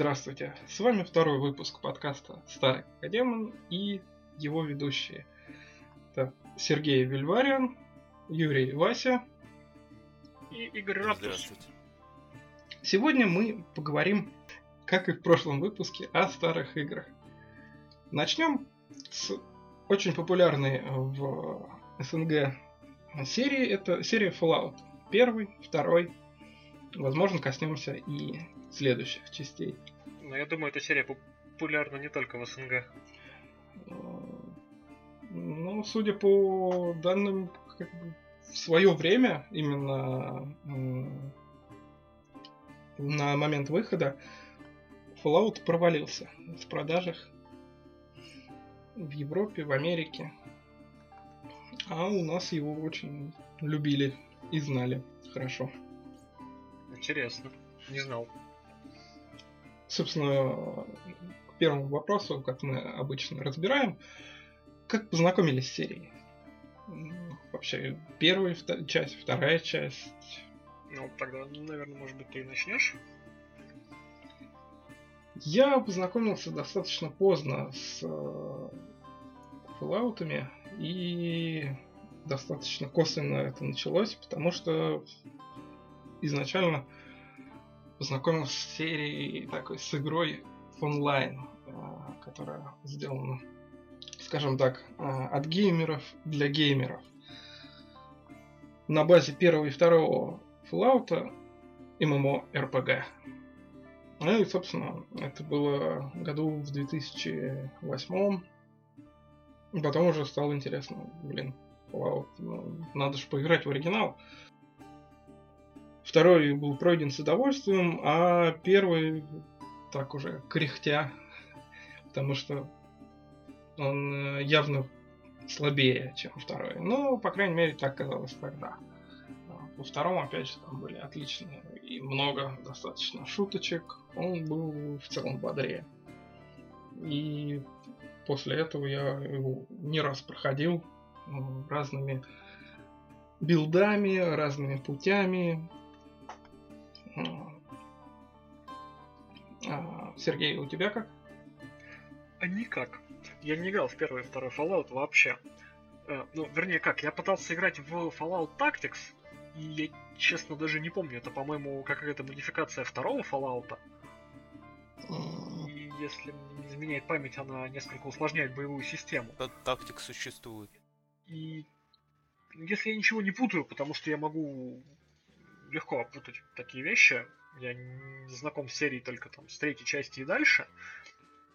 Здравствуйте! С вами второй выпуск подкаста «Старый Академон» и его ведущие. Это Сергей Вильвариан, Юрий Вася и Игорь. Здравствуйте. Сегодня мы поговорим, как и в прошлом выпуске, о старых играх. Начнем с очень популярной в СНГ серии. Это серия Fallout. Первый, второй. Возможно, коснемся и следующих частей. Но я думаю, эта серия популярна не только в СНГ. Ну, судя по данным, как бы, в свое время, именно на момент выхода, Fallout провалился в продажах в Европе, в Америке. А у нас его очень любили и знали хорошо. Интересно. Не знал. Собственно, к первому вопросу, как мы обычно разбираем, как познакомились с серией? Вообще, первая часть, вторая часть. Ну, тогда, наверное, может быть, ты и начнешь? Я познакомился достаточно поздно с Fallout'ами, и достаточно косвенно это началось, потому что изначально познакомился с серией такой, с игрой онлайн, которая сделана скажем так, а, от геймеров для геймеров. На базе первого и второго Fallout MMORPG. Ну и, собственно, это было году в 2008. Потом уже стало интересно, блин, Fallout, ну, надо же поиграть в оригинал. Второй был пройден с удовольствием, а первый так уже кряхтя, потому что он э, явно слабее, чем второй. Но, по крайней мере, так казалось тогда. Во втором, опять же, там были отличные и много достаточно шуточек. Он был в целом бодрее. И после этого я его не раз проходил ну, разными билдами, разными путями. А, Сергей, у тебя как? А никак. Я не играл в первый и второй Fallout вообще. Э, ну, вернее, как, я пытался играть в Fallout Tactics, и я, честно, даже не помню, это, по-моему, какая-то модификация второго Fallout. И если не изменяет память, она несколько усложняет боевую систему. Тактик существует. И если я ничего не путаю, потому что я могу легко опутать такие вещи, я знаком с серией только там с третьей части и дальше,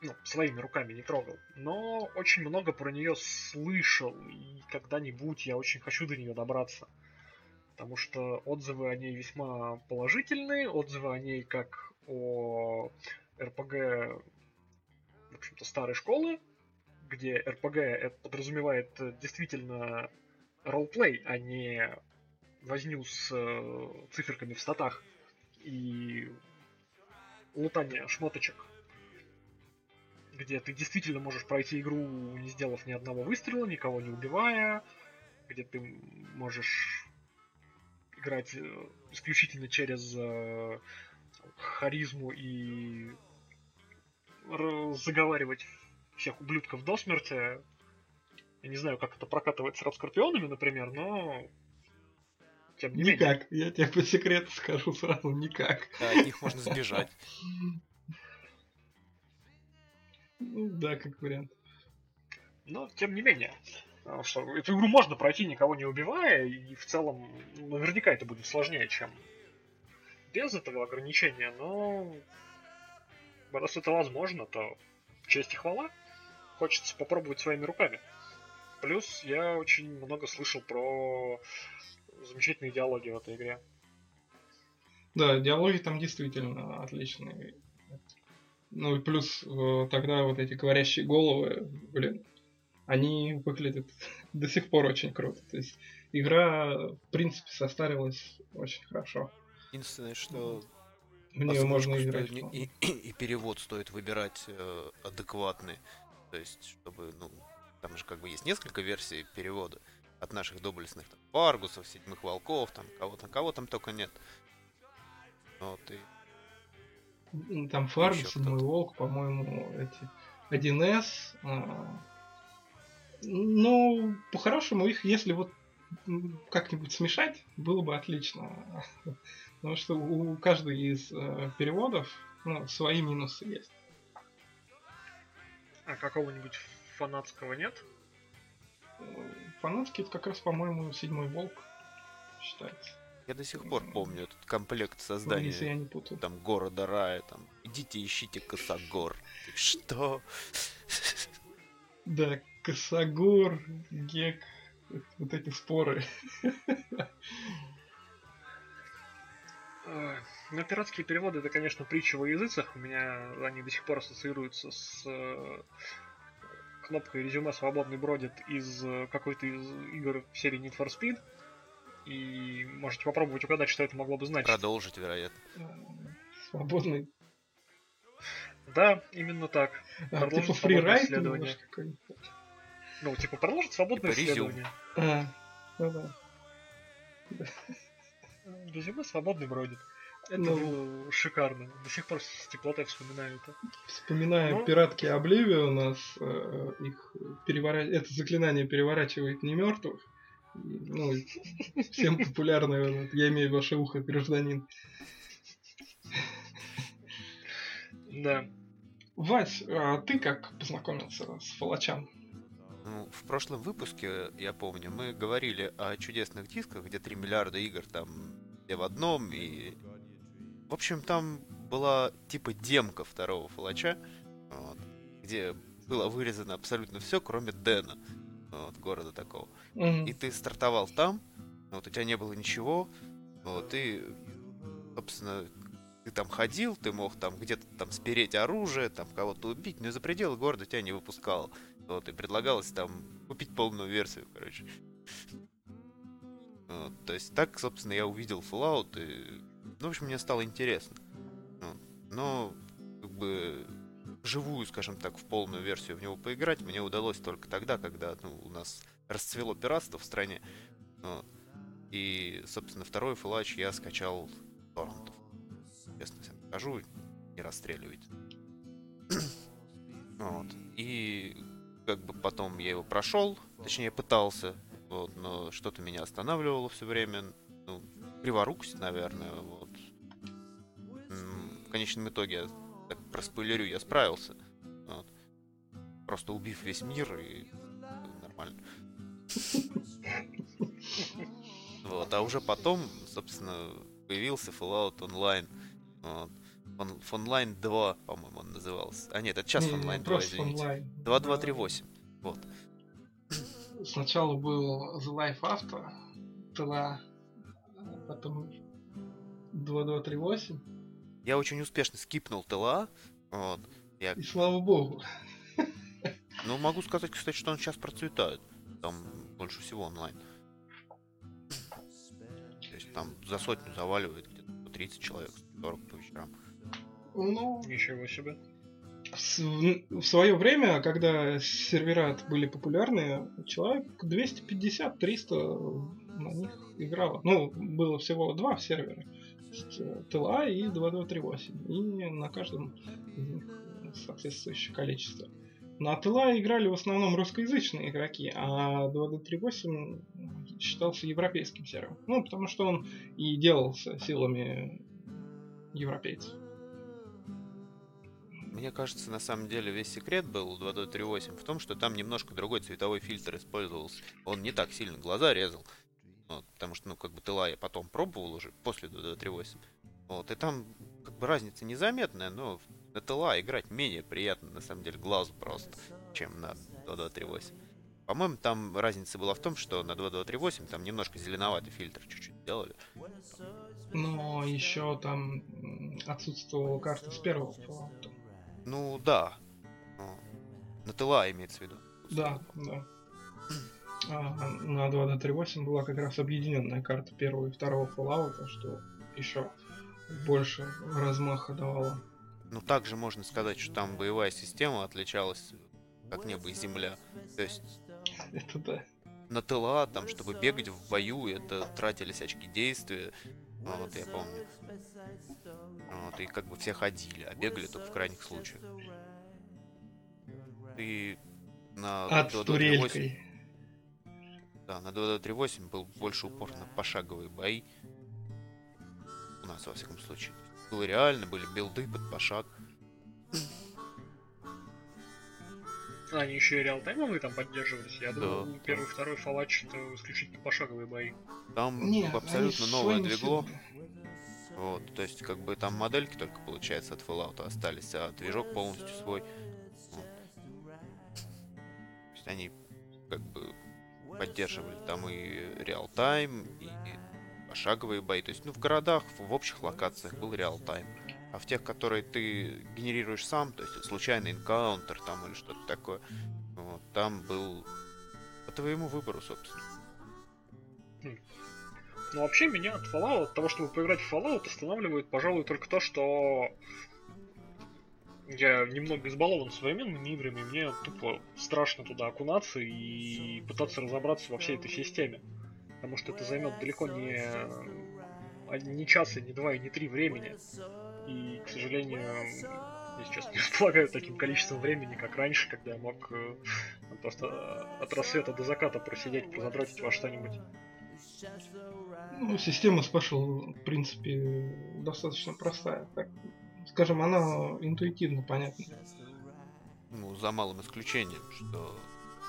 ну, своими руками не трогал, но очень много про нее слышал, и когда-нибудь я очень хочу до нее добраться. Потому что отзывы о ней весьма положительные, отзывы о ней как о РПГ, в общем-то, старой школы, где РПГ подразумевает действительно ролплей, а не возню с э, циферками в статах и лутание шмоточек где ты действительно можешь пройти игру, не сделав ни одного выстрела, никого не убивая, где ты можешь играть э, исключительно через э, харизму и заговаривать всех ублюдков до смерти. Я не знаю, как это прокатывает с Скорпионами, например, но тем не никак. менее. Никак. Я тебе по секрету скажу сразу, никак. Да, от них можно сбежать. Ну да, как вариант. Но, тем не менее, что эту игру можно пройти, никого не убивая, и в целом наверняка это будет сложнее, чем без этого ограничения, но раз это возможно, то честь и хвала. Хочется попробовать своими руками. Плюс я очень много слышал про замечательные диалоги в этой игре. Да, диалоги там действительно отличные. Ну и плюс э, тогда вот эти говорящие головы, блин, они выглядят до сих пор очень круто. То есть игра, в принципе, состарилась очень хорошо. Единственное, что в нее можно играть. И, и, и перевод стоит выбирать э, адекватный. То есть, чтобы, ну, там же как бы есть несколько версий перевода от наших доблестных там, Варгусов, Седьмых Волков, там, кого там, кого там только нет. Вот, и м, там Фарго, Ещё Седьмой. Волк, по-моему, эти 1С. а. Ну, по-хорошему, их, если вот как-нибудь смешать, было бы отлично. Потому что у каждой из э, переводов ну, свои минусы есть. А какого-нибудь фанатского нет? Э, Фанатский это как раз, по-моему, Седьмой Волк считается. Я до сих пор помню этот комплект Ну, если я создания не путаю. там города рая, там идите ищите Косогор. Что? Да, Косогор, Гек, вот эти споры. Ой, Ну, пиратские переводы это, конечно, притча во языцах. У меня они до сих пор ассоциируются с э, кнопкой резюме свободный бродит из э, какой-то из игр в серии Need for Speed. И можете попробовать угадать, что это могло бы значить. Продолжить, вероятно. Свободный. Да, именно так. А, Продолжим типа свободное исследование. Ну, типа, продолжить свободное Типа резюм. исследование. А, ну да. Резюме свободный бродит. Это Ну. было шикарно. До сих пор с теплотой вспоминаю это. Вспоминая Ну. пиратки Обливио, у нас э, их перевора... это заклинание переворачивает не мертвых. Ну, всем популярное, вот, я имею ваше ухо, гражданин. Да. Вась, а ты как познакомился с Фалачам? Ну, в прошлом выпуске, я помню, мы говорили о чудесных дисках, где 3 миллиарда игр там все в одном, и... В общем, там была типа демка второго фалача, вот, где было вырезано абсолютно все, кроме Дэна, вот, города такого. Мгм. И ты стартовал там, вот у тебя не было ничего, вот, и, собственно, ты там ходил, ты мог там где-то там спереть оружие, там кого-то убить, но за пределы города тебя не выпускал. Вот, и предлагалось там купить полную версию, короче. Вот, то есть так, собственно, я увидел Fallout, и, ну, в общем, мне стало интересно. Вот, но, как бы, живую, скажем так, в полную версию в него поиграть мне удалось только тогда, когда ну, у нас расцвело пиратство в стране. Вот. И, собственно, второй Fallout я скачал торрентов. Честно всем скажу, не расстреливайте. вот. И как бы потом я его прошел, точнее пытался, вот, но что-то меня останавливало все время. Криворукость, наверное, вот. В конечном итоге, так проспойлерю, я справился. Вот. Просто убив весь мир и нормально. Вот, а уже потом, собственно, появился Fallout Online. Вот. Фон- Фонлайн 2, по-моему, он назывался. А нет, это сейчас не, Фонлайн 2, просто извините. онлайн. 2238. Вот. Да. Сначала был The Life After, потом 2238. Я очень успешно скипнул ТЛА. Вот. Я, И слава богу. ну, могу сказать, кстати, что он сейчас процветает. Там больше всего онлайн. То есть там за сотню заваливает где-то по 30 человек, 40 по вечерам. Ну, Ничего себе. в, свое время, когда сервера были популярны, человек 250-300 на них играло. Ну, было всего два сервера. ТЛА и 2238. И на каждом из них соответствующее количество. На ТЛА играли в основном русскоязычные игроки, а 2238 считался европейским сервером. Ну, потому что он и делался силами европейцев. Мне кажется, на самом деле весь секрет был у 2238 в том, что там немножко другой цветовой фильтр использовался. Он не так сильно глаза резал. Вот, потому что, ну, как бы ТЛА я потом пробовал уже после 2238. Вот, и там, как бы, разница незаметная, но на ТЛА играть менее приятно, на самом деле, глазу просто, чем на 2238. По-моему, там разница была в том, что на 2238 там немножко зеленоватый фильтр чуть-чуть делали. Но еще там отсутствовала карта с первого Fallout. Ну, да. Ну, На ТЛА имеется в виду. Да, да. А на 2238 была как раз объединенная карта первого и второго Fallout, что еще больше размаха давало. Ну, также можно сказать, что там боевая система отличалась как небо и земля. То есть Это да. на ТЛА, там, чтобы бегать в бою, это тратились очки действия. Вот, я помню. Вот, и как бы все ходили, а бегали только в крайних случаях. Ты на Ад с 2.2.3.8 турелькой. Да, на 2.2.3.8 был больше упор на пошаговые бои. У нас, во всяком случае. Было реально, были билды под пошаг. А, они еще и реалтаймовые там поддерживались. Я Да, думал, да. первый, второй Fallout это исключительно пошаговые бои. Там Не, абсолютно новое двигло. Вот, то есть, как бы там модельки только, получается, от Fallout остались, а движок полностью свой. Вот. То есть они как бы поддерживали там и реал-тайм, и пошаговые бои. То есть, ну, в городах, в, общих локациях был реал-тайм. А в тех, которые ты генерируешь сам, то есть случайный энкаунтер там или что-то такое, вот, там был по твоему выбору, собственно. Но вообще меня от Fallout, от того, чтобы поиграть в Fallout, останавливает, пожалуй, только то, что я немного избалован современными играми, мне тупо страшно туда окунаться и пытаться разобраться во всей этой системе. Потому что это займет далеко не, а, не час, и не два, и не три времени. И, к сожалению, я сейчас не располагаю таким количеством времени, как раньше, когда я мог э, просто э, от рассвета до заката просидеть, прозадротить во что-нибудь. Ну, система Special, в принципе, достаточно простая. Так, скажем, она интуитивно понятна. Ну, за малым исключением, что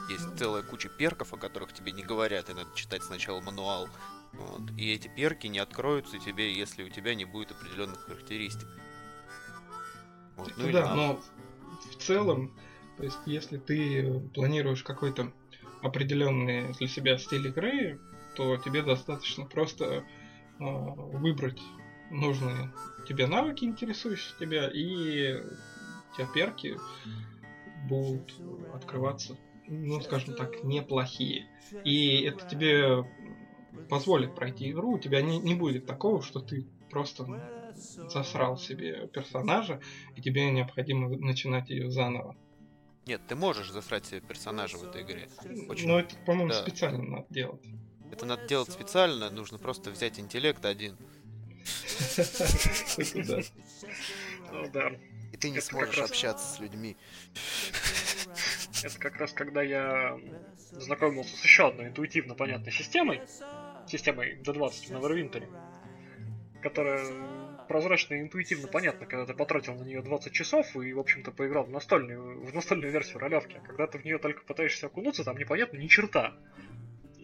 есть целая куча перков, о которых тебе не говорят, и надо читать сначала мануал. Вот. И эти перки не откроются тебе, если у тебя не будет определенных характеристик. Вот. Ну, Ну да, но в целом, то есть, если ты планируешь какой-то определенный для себя стиль игры, то тебе достаточно просто а, выбрать нужные тебе навыки, интересующие тебя, и у тебя перки будут открываться, ну, скажем так, неплохие. И это тебе позволит пройти игру, у тебя не, не будет такого, что ты просто засрал себе персонажа, и тебе необходимо начинать ее заново. Нет, ты можешь засрать себе персонажа в этой игре. Очень- Но это, по-моему, да. специально надо делать. Это надо делать специально, нужно просто взять интеллект один. Ну да, И ты не сможешь общаться с людьми. Это как раз когда я знакомился с еще одной интуитивно понятной системой, системой D20 в Neverwinter, которая прозрачно и интуитивно понятна, когда ты потратил на нее 20 часов и, в общем-то, поиграл в настольную, в настольную версию ролевки. А когда ты в нее только пытаешься окунуться, там непонятно ни черта.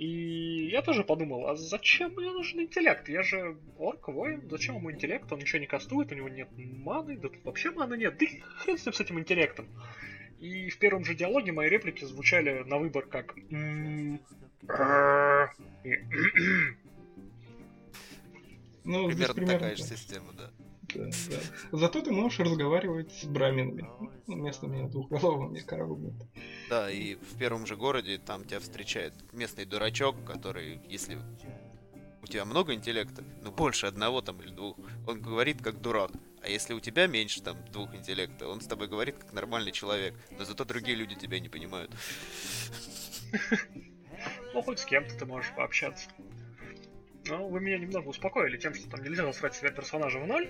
И я тоже подумал, а зачем мне нужен интеллект? Я же орк, воин, зачем ему интеллект? Он ничего не кастует, у него нет маны, да тут вообще маны нет. Да и хрен с ним с этим интеллектом. И в первом же диалоге мои реплики звучали на выбор как Ну, Примерно примерно такая же система, да. Да, да. Зато ты можешь разговаривать с браминами, ну, местными двухголовыми коровами. Да, и в первом же городе там тебя встречает местный дурачок, который, если у тебя много интеллекта, ну больше одного там или двух, он говорит как дурак. А если у тебя меньше там двух интеллекта, он с тобой говорит как нормальный человек. Но зато другие люди тебя не понимают. ну хоть с кем-то ты можешь пообщаться. Ну, вы меня немного успокоили тем, что там нельзя насрать себя персонажа в ноль.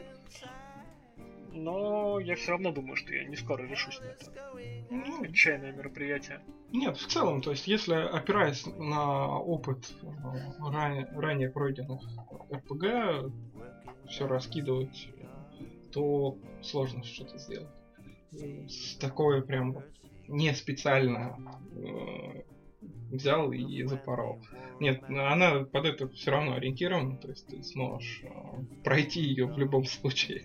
Но я все равно думаю, что я не скоро решусь на это Ну, отчаянное мероприятие. нет, в целом, то есть, если опираясь на опыт э, ранее, ранее пройденных РПГ, все раскидывать, то сложно что-то сделать. С такое прям не специально э, взял и запорол. Нет, она под это все равно ориентирована, то есть ты сможешь э, пройти ее в любом случае.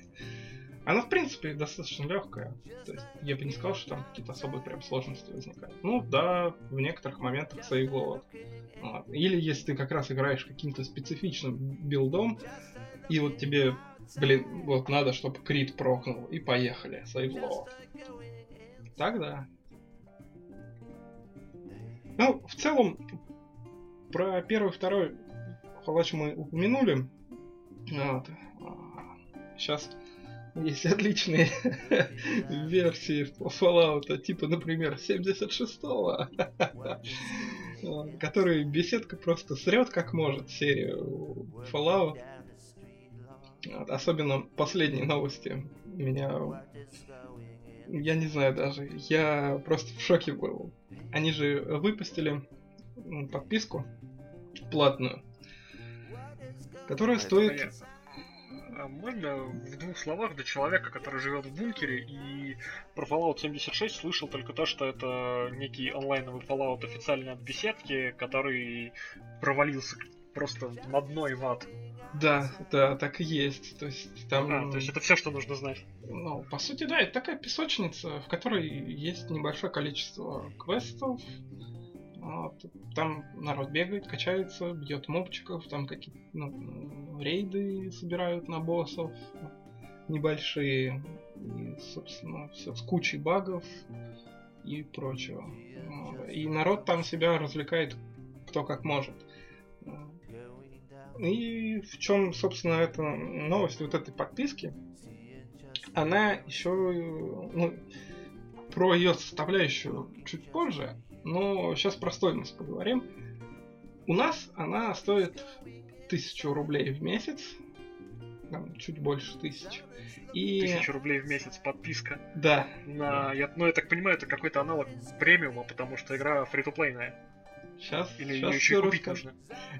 Она, в принципе, достаточно легкая. То есть я бы не сказал, что там какие-то особые прям сложности возникают. Ну да, в некоторых моментах сейвлоад. Вот. Или если ты как раз играешь каким-то специфичным билдом, и вот тебе, блин, вот надо, чтобы крит прокнул, и поехали, сейвлоад. Тогда. Ну, в целом, про первый, второй Fallout мы упомянули. Вот. Сейчас есть отличные версии Fallout, типа, например, 76-го, вот, который беседка просто срет как может серию Fallout. Особенно последние новости меня... Я не знаю даже, я просто в шоке был. Они же выпустили подписку платную, которая стоит... А можно в двух словах для человека, который живет в бункере и про Fallout 76 слышал только то, что это некий онлайновый Fallout официально от беседки, который провалился просто на дно и в ад. Да, да, так и есть. То есть там. А, то есть это все, что нужно знать. Ну, по сути, да, это такая песочница, в которой есть небольшое количество квестов. Вот. Там народ бегает, качается, бьет мобчиков, там какие-то ну, рейды собирают на боссов небольшие. И, собственно, все с кучей багов и прочего. И народ там себя развлекает кто как может. И в чем, собственно, эта новость вот этой подписки, она еще, ну, про ее составляющую чуть позже, но сейчас про стоимость поговорим. У нас она стоит тысячу рублей в месяц, там, чуть больше тысяч. И... Тысячу рублей в месяц подписка. Да. На, я, ну, я так понимаю, это какой-то аналог премиума, потому что игра фри-то-плейная. Сейчас, Или сейчас ее еще купить нужно?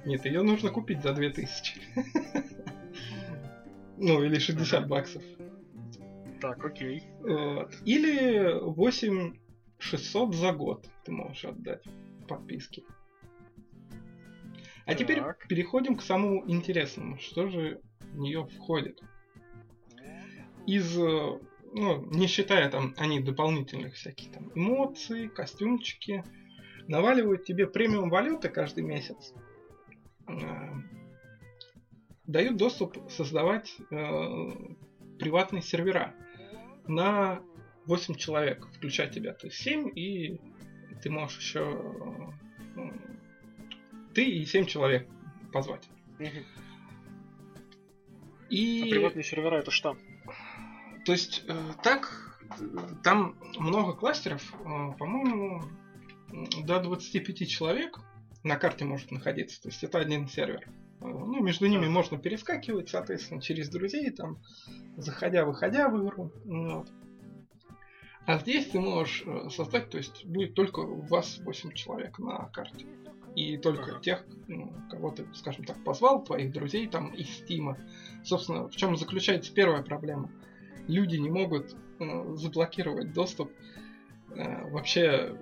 Нет, ее нужно купить за 2000. Ну, или 60 баксов. Так, окей. Или 8600 за год ты можешь отдать подписки. А теперь переходим к самому интересному. Что же в нее входит? Из, ну, не считая там они дополнительных всяких там эмоций, костюмчики, наваливают тебе премиум валюты каждый месяц, э, дают доступ создавать э, приватные сервера на 8 человек, включая тебя. То есть 7, и ты можешь еще... Э, ты и 7 человек позвать. И... А приватные сервера это что? То есть так, там много кластеров, по-моему, до 25 человек на карте может находиться. То есть это один сервер. Ну, между ними можно перескакивать, соответственно, через друзей, там, заходя, выходя в игру. Вот. А здесь ты можешь э, создать, то есть будет только у вас 8 человек на карте. И только ага. тех, ну, кого ты, скажем так, позвал, твоих друзей там из Стима. Собственно, в чем заключается первая проблема? Люди не могут э, заблокировать доступ э, вообще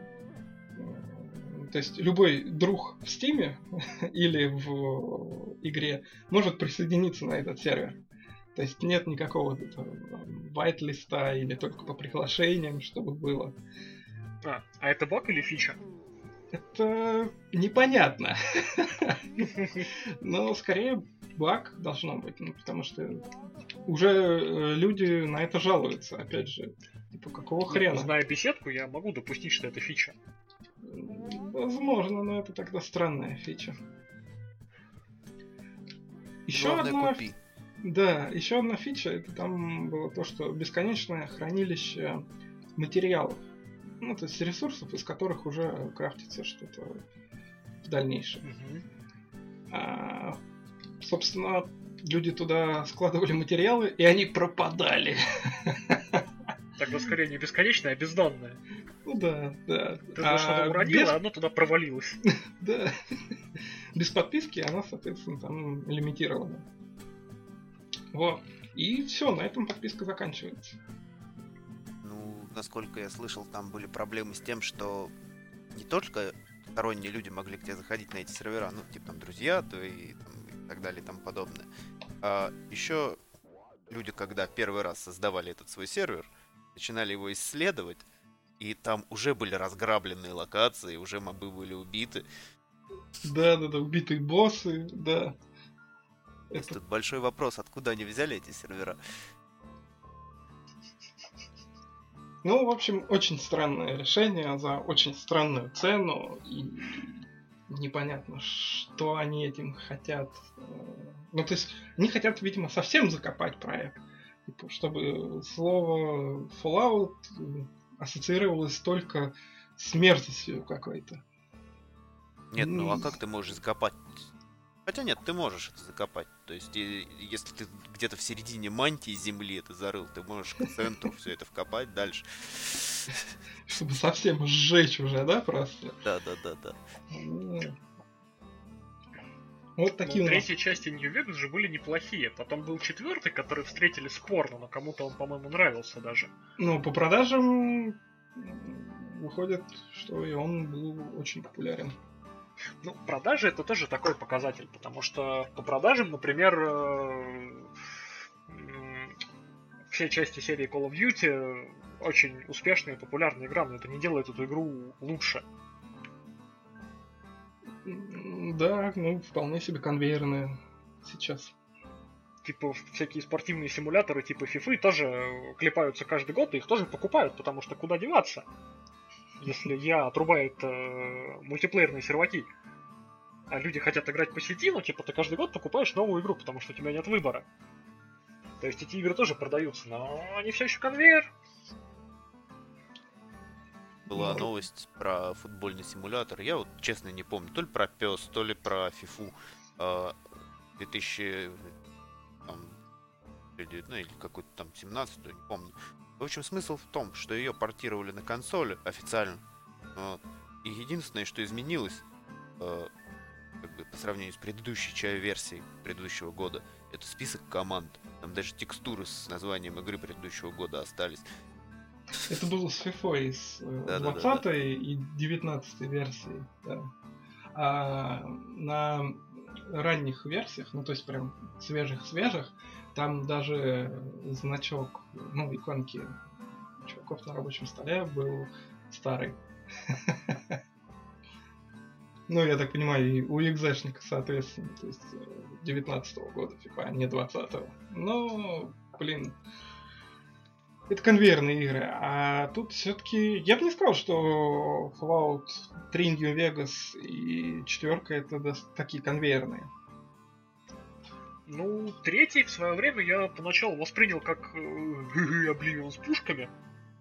то есть любой друг в Стиме или в игре может присоединиться на этот сервер. То есть нет никакого вайт-листа или только по приглашениям, чтобы было. А, а это баг или фича? Это непонятно. Но скорее баг должно быть, ну, потому что уже э, люди на это жалуются, опять же. Типа, какого хрена? Зная беседку, я могу допустить, что это фича. Возможно, но это тогда странная фича. Еще одна... Купи. Да, еще одна фича, это там было то, что бесконечное хранилище материалов. Ну, то есть ресурсов, из которых уже крафтится что-то в дальнейшем. Угу. А, собственно, люди туда складывали материалы, и они пропадали. Тогда скорее не бесконечное, а бездонное. Ну да, да. Ты а, что-то уронила, без... а оно туда провалилось. да. Без подписки она, соответственно, там лимитирована. Вот. И все, на этом подписка заканчивается. Ну, насколько я слышал, там были проблемы с тем, что не только сторонние люди могли к тебе заходить на эти сервера, ну, типа там друзья, то и, там, и так далее и тому подобное. А еще люди, когда первый раз создавали этот свой сервер, начинали его исследовать, и там уже были разграбленные локации, уже мобы были убиты. Да, да, да, убитые боссы, да. Это... Тут большой вопрос, откуда они взяли эти сервера? Ну, в общем, очень странное решение за очень странную цену. И непонятно, что они этим хотят. Ну, то есть, они хотят, видимо, совсем закопать проект. Типа, чтобы слово Fallout ассоциировалось только с мерзостью какой-то. Нет, ну а как ты можешь закопать? Хотя нет, ты можешь это закопать. То есть, если ты где-то в середине мантии земли это зарыл, ты можешь к центру все это вкопать дальше. Чтобы совсем сжечь уже, да, просто? Да, да, да, да. Вот такие ну, у нас. третьи части Нью-Вегас же были неплохие. Потом был четвертый, который встретили спорно, но кому-то он, по-моему, нравился даже. Ну, по продажам выходит, что и он был очень популярен. Ну, продажи это тоже такой показатель, потому что по продажам, например, э, все части серии Call of Duty очень успешная и популярная игра, но это не делает эту игру лучше. Да, ну, вполне себе конвейерная сейчас. Типа всякие спортивные симуляторы типа FIFA тоже клепаются каждый год, и их тоже покупают, потому что куда деваться, если я отрубает э, мультиплеерные серваки. А люди хотят играть по сети, ну типа ты каждый год покупаешь новую игру, потому что у тебя нет выбора. То есть эти игры тоже продаются, но они все еще конвейер. Была новость про футбольный симулятор. Я вот честно не помню, то ли про пес, то ли про фифу. э, 2000 там, или, ну, или какой-то там 17 не помню. В общем, смысл в том, что ее портировали на консоли официально. Вот. И единственное, что изменилось, э, как бы по сравнению с предыдущей чай версией предыдущего года, это список команд. Там даже текстуры с названием игры предыдущего года остались. Это было с FIFA из э, Да-да-да-да. 20 и 19 версии. Да. А на ранних версиях, ну то есть прям свежих-свежих, там даже значок, ну, иконки чуваков на рабочем столе был старый. Ну, я так понимаю, и у экзешника, соответственно, то есть 19 года FIFA, а не 20 -го. Но, блин, это конвейерные игры. А тут все-таки... Я бы не сказал, что Fallout 3 New Vegas и четверка это такие конвейерные. Ну, третий в свое время я поначалу воспринял как э, Обливион с пушками,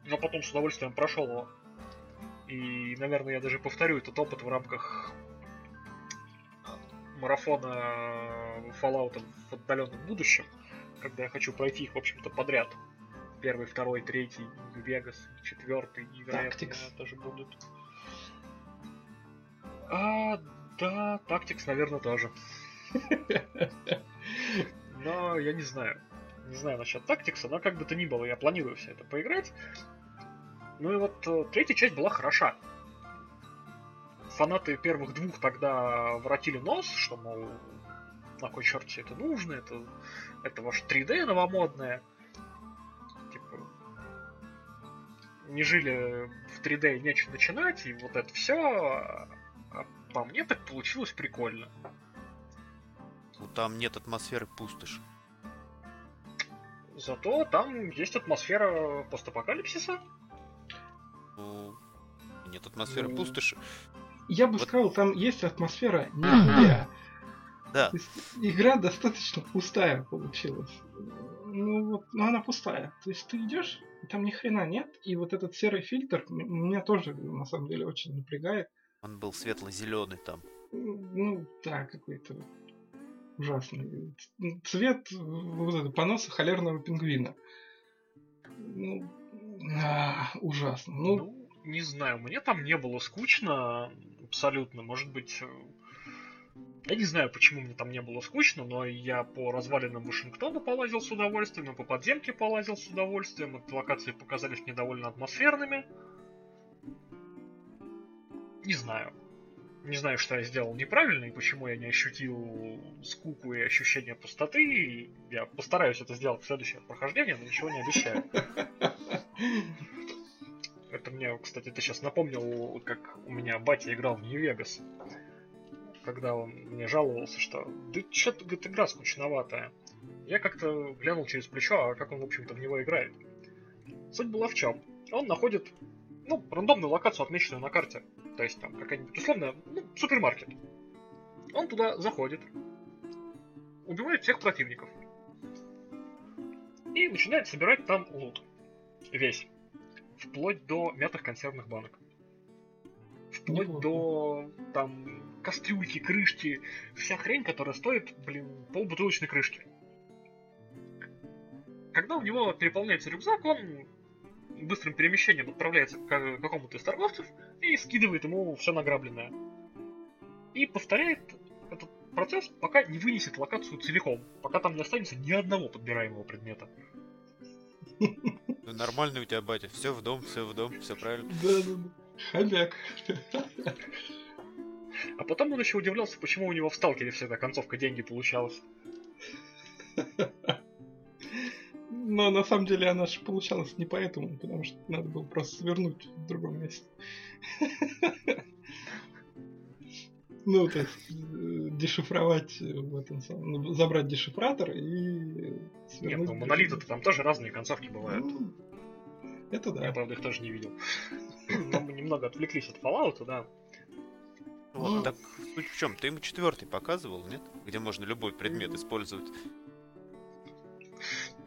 но потом с удовольствием прошел его. И, наверное, я даже повторю этот опыт в рамках марафона Fallout в отдаленном будущем, когда я хочу пройти их, в общем-то, подряд. Первый, второй, третий, Вегас, четвертый, и, вероятно, Tactics. тоже будут. А, да, Tactics, наверное, тоже. Но я не знаю. Не знаю насчет тактикса, но как бы то ни было, я планирую все это поиграть. Ну и вот э, третья часть была хороша. Фанаты первых двух тогда воротили нос, что, мол, на кой черт все это нужно, это, это ваше 3D новомодное. Не жили в 3D и нечего начинать, и вот это все. А по мне так получилось прикольно. Ну, Там нет атмосферы пустоши. Зато там есть атмосфера постапокалипсиса. Ну, нет атмосферы Ну, пустоши. Я бы Вот. сказал, там есть атмосфера нихуя. Да, игра достаточно пустая получилась. Ну вот, ну она пустая. То есть ты идешь, и там ни хрена нет, и вот этот серый фильтр меня тоже на самом деле очень напрягает. он был светло-зеленый там. Ну, да, какой-то ужасный. Цвет вот это, поноса холерного пингвина. Ну, а, ужасно. Ну, Ну, не знаю, мне там не было скучно абсолютно. Может быть, я не знаю, почему мне там не было скучно, но я по развалинам Вашингтона полазил с удовольствием, и по подземке полазил с удовольствием. Эти локации показались мне довольно атмосферными. Не знаю. Не знаю, что я сделал неправильно и почему я не ощутил скуку и ощущение пустоты. И Я постараюсь это сделать в следующее прохождение, но ничего не обещаю. Это мне, кстати, ты сейчас напомнил, как у меня батя играл в Нью-Вегас. Когда он мне жаловался, что да что-то, говорит, игра скучноватая. Я как-то глянул через плечо, а как он, в общем-то, в него играет. Суть была в чем? Он находит, ну, рандомную локацию, отмеченную на карте. То есть там какая-нибудь условная, ну, супермаркет. Он туда заходит, убивает всех противников. И начинает собирать там лут. Весь вплоть до мятых консервных банок. Вплоть Неплохо. до там кастрюльки, крышки, вся хрень, которая стоит, блин, полбутылочной крышки. Когда у него переполняется рюкзак, он быстрым перемещением отправляется к какому-то из торговцев и скидывает ему все награбленное. И повторяет этот процесс, пока не вынесет локацию целиком, пока там не останется ни одного подбираемого предмета. Ну, нормальный у тебя батя, все в дом, все в дом, все правильно. Да, да, да. Хомяк. А потом он еще удивлялся, почему у него в сталкере вся эта концовка деньги получалась. Но на самом деле она же получалась не поэтому, потому что надо было просто свернуть в другом месте. Ну, то есть э, дешифровать в этом самом, ну, забрать дешифратор и Нет, ну монолиты там тоже разные концовки бывают. Ну, это да. Я, правда, их тоже не видел. Но мы немного отвлеклись от Fallout, да. Вот, так суть в чем? Ты ему четвертый показывал, нет? Где можно любой предмет использовать.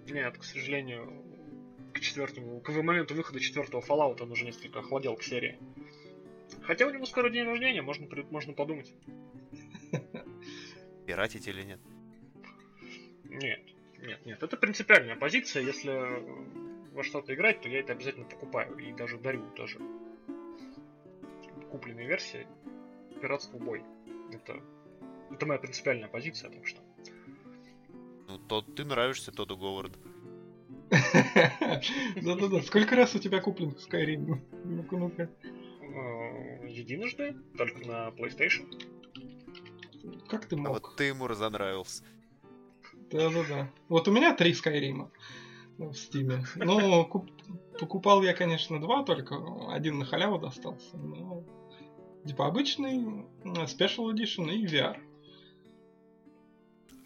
Нет, к сожалению, к четвертому, к моменту выхода четвертого Fallout он уже несколько охладел к серии. Хотя у него скоро день рождения, можно, можно подумать. Пиратить или нет? Нет, нет, нет, это принципиальная позиция. Если во что-то играть, то я это обязательно покупаю и даже дарю тоже. Купленная версия пиратство бой. Это, это моя принципиальная позиция, так что. Ну, тот ты нравишься Тоду Говарду. Да-да-да. Сколько раз у тебя куплен Skyrim? Ну-ка, ну-ка. э, Единожды, только на PlayStation. Как ты А мог? вот ты ему разонравился. Да-да-да. Вот у меня три Скайрима в Стиме. Ну, куп- покупал я, конечно, два только. Один на халяву достался. Но типа обычный, Special Edition и VR.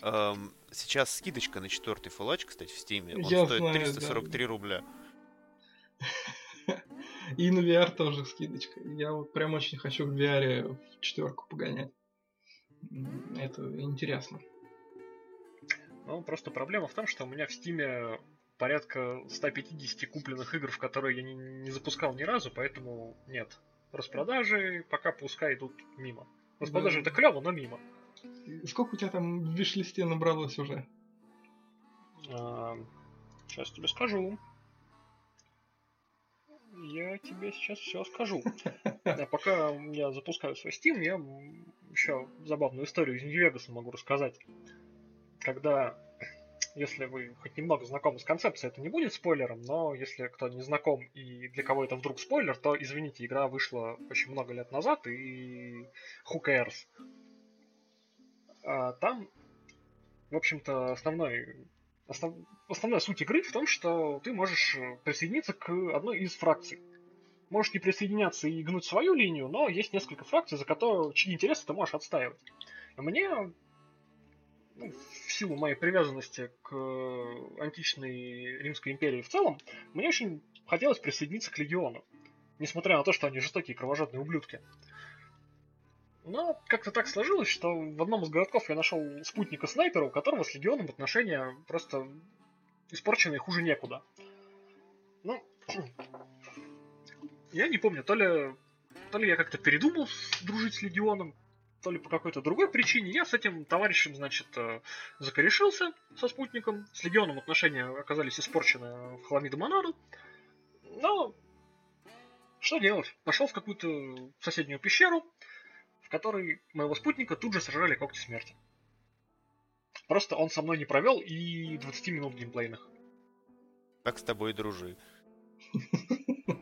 Эм, сейчас скидочка на четвертый фалач, кстати, в Стиме. Он Я стоит знаю, 343 рубля. И на VR тоже скидочка. Я вот прям очень хочу в VR в четверку погонять. Это интересно. Ну, просто проблема в том, что у меня в Стиме порядка 150 купленных игр, в которые я не, не запускал ни разу, поэтому нет. Распродажи пока пускай идут мимо. Распродажи Да. это клево, но мимо. Сколько у тебя там в виш-листе набралось уже? сейчас тебе скажу. Я тебе сейчас все скажу. А пока я запускаю свой Steam, я еще забавную историю из Нью-Вегаса могу рассказать. Когда, если вы хоть немного знакомы с концепцией, это не будет спойлером, но если кто не знаком и для кого это вдруг спойлер, то извините, игра вышла очень много лет назад и who cares. А, там, в общем-то, основной Основ- Основная суть игры в том, что ты можешь э, присоединиться к одной из фракций. Можешь не присоединяться и гнуть свою линию, но есть несколько фракций, за которые чьи интересы ты можешь отстаивать. Мне, ну, силу моей привязанности к э, античной Римской империи в целом, мне очень хотелось присоединиться к Легиону. Несмотря на то, что они жестокие кровожадные ублюдки. Но как-то так сложилось, что в одном из городков я нашел спутника-снайпера, у которого с Легионом отношения просто испорченные хуже некуда. Ну, я не помню, то ли, то ли я как-то передумал дружить с Легионом, то ли по какой-то другой причине. Я с этим товарищем, значит, э, закорешился со спутником. С Легионом отношения оказались испорчены в хламиду монаду. Но что делать? Пошел в какую-то соседнюю пещеру, в которой моего спутника тут же сожрали когти смерти. Просто он со мной не провел и 20 минут геймплейных. Так с тобой дружи.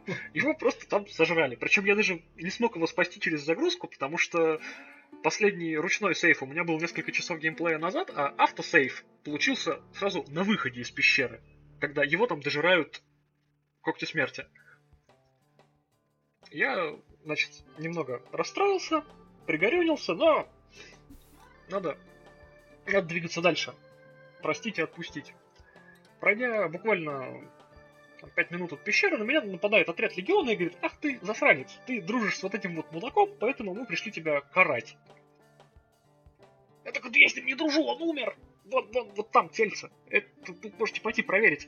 Его просто там сожрали. Причем я даже не смог его спасти через загрузку, потому что последний ручной сейф у меня был несколько часов геймплея назад, а автосейф получился сразу на выходе из пещеры, когда его там дожирают когти смерти. Я, значит, немного расстроился, пригорюнился, но надо, надо двигаться дальше. Простить и отпустить. Пройдя буквально там, 5 минут от пещеры, на меня нападает отряд легиона и говорит, ах ты, засранец, ты дружишь с вот этим вот мудаком, поэтому мы пришли тебя карать. Я такой, да я с ним не дружу, он умер! Вот, вот, вот там тельце. Это вы можете пойти проверить.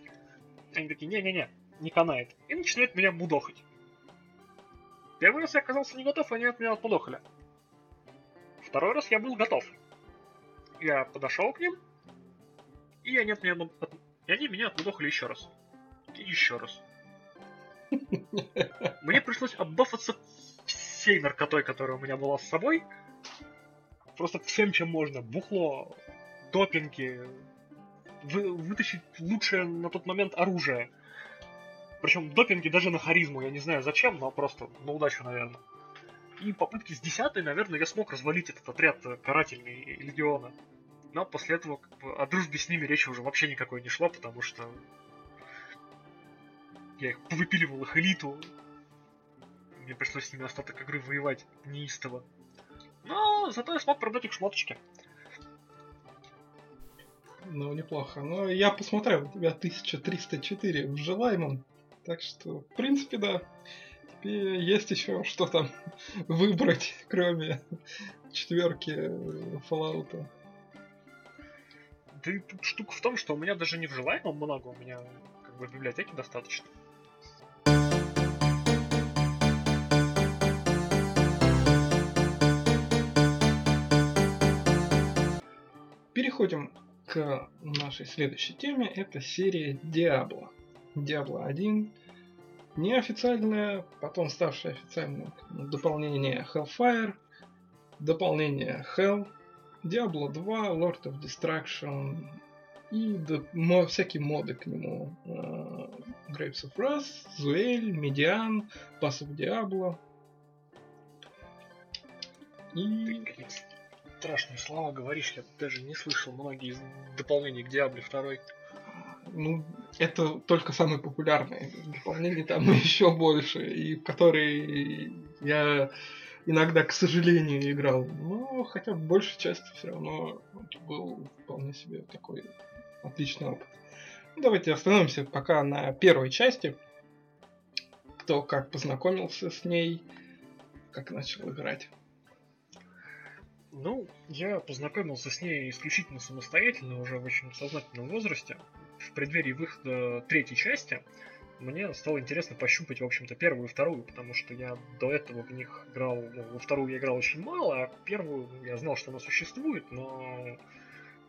Они такие, не-не-не, не канает. И начинают меня мудохать. Первый раз я оказался не готов, они от меня отмудохали. Второй раз я был готов. Я подошел к ним, и они, от меня, от, и они меня отмудохали еще раз. И еще раз. Мне пришлось оббафаться всей наркотой, которая у меня была с собой. Просто всем, чем можно. Бухло, допинги, вы, вытащить лучшее на тот момент оружие. Причем допинги даже на харизму, я не знаю зачем, но просто на удачу, наверное. И попытки с десятой, наверное, я смог развалить этот отряд карательный легиона. Но после этого как бы, о дружбе с ними речи уже вообще никакой не шло, потому что я их выпиливал их элиту. Мне пришлось с ними остаток игры воевать неистово. Но зато я смог продать их шмоточки. Ну, неплохо. Но я посмотрел, у тебя 1304 в желаемом. Так что, в принципе, да. Тебе есть еще что там выбрать, кроме четверки Fallout. Да и тут штука в том, что у меня даже не в желаемом много, у меня как бы в библиотеке достаточно. Переходим к нашей следующей теме. Это серия Diablo. Diablo 1 неофициальное, потом ставшее официальным дополнение Hellfire, дополнение Hell, Diablo 2, Lord of Destruction и мо, всякие моды к нему. Uh, Grapes of Wrath, Zuel, Median, Pass of Diablo. И... Страшные слова говоришь, я даже не слышал многие из дополнений к Diablo 2. Ну, это только самые популярные. Дополнений там еще больше, и в которые я иногда, к сожалению, играл. Но хотя бы большей части все равно был вполне себе такой отличный опыт. Ну, давайте остановимся пока на первой части. Кто как познакомился с ней, как начал играть. Ну, я познакомился с ней исключительно самостоятельно, уже в очень сознательном возрасте. В преддверии выхода третьей части мне стало интересно пощупать, в общем-то, первую и вторую, потому что я до этого в них играл, ну, во вторую я играл очень мало, а первую я знал, что она существует, но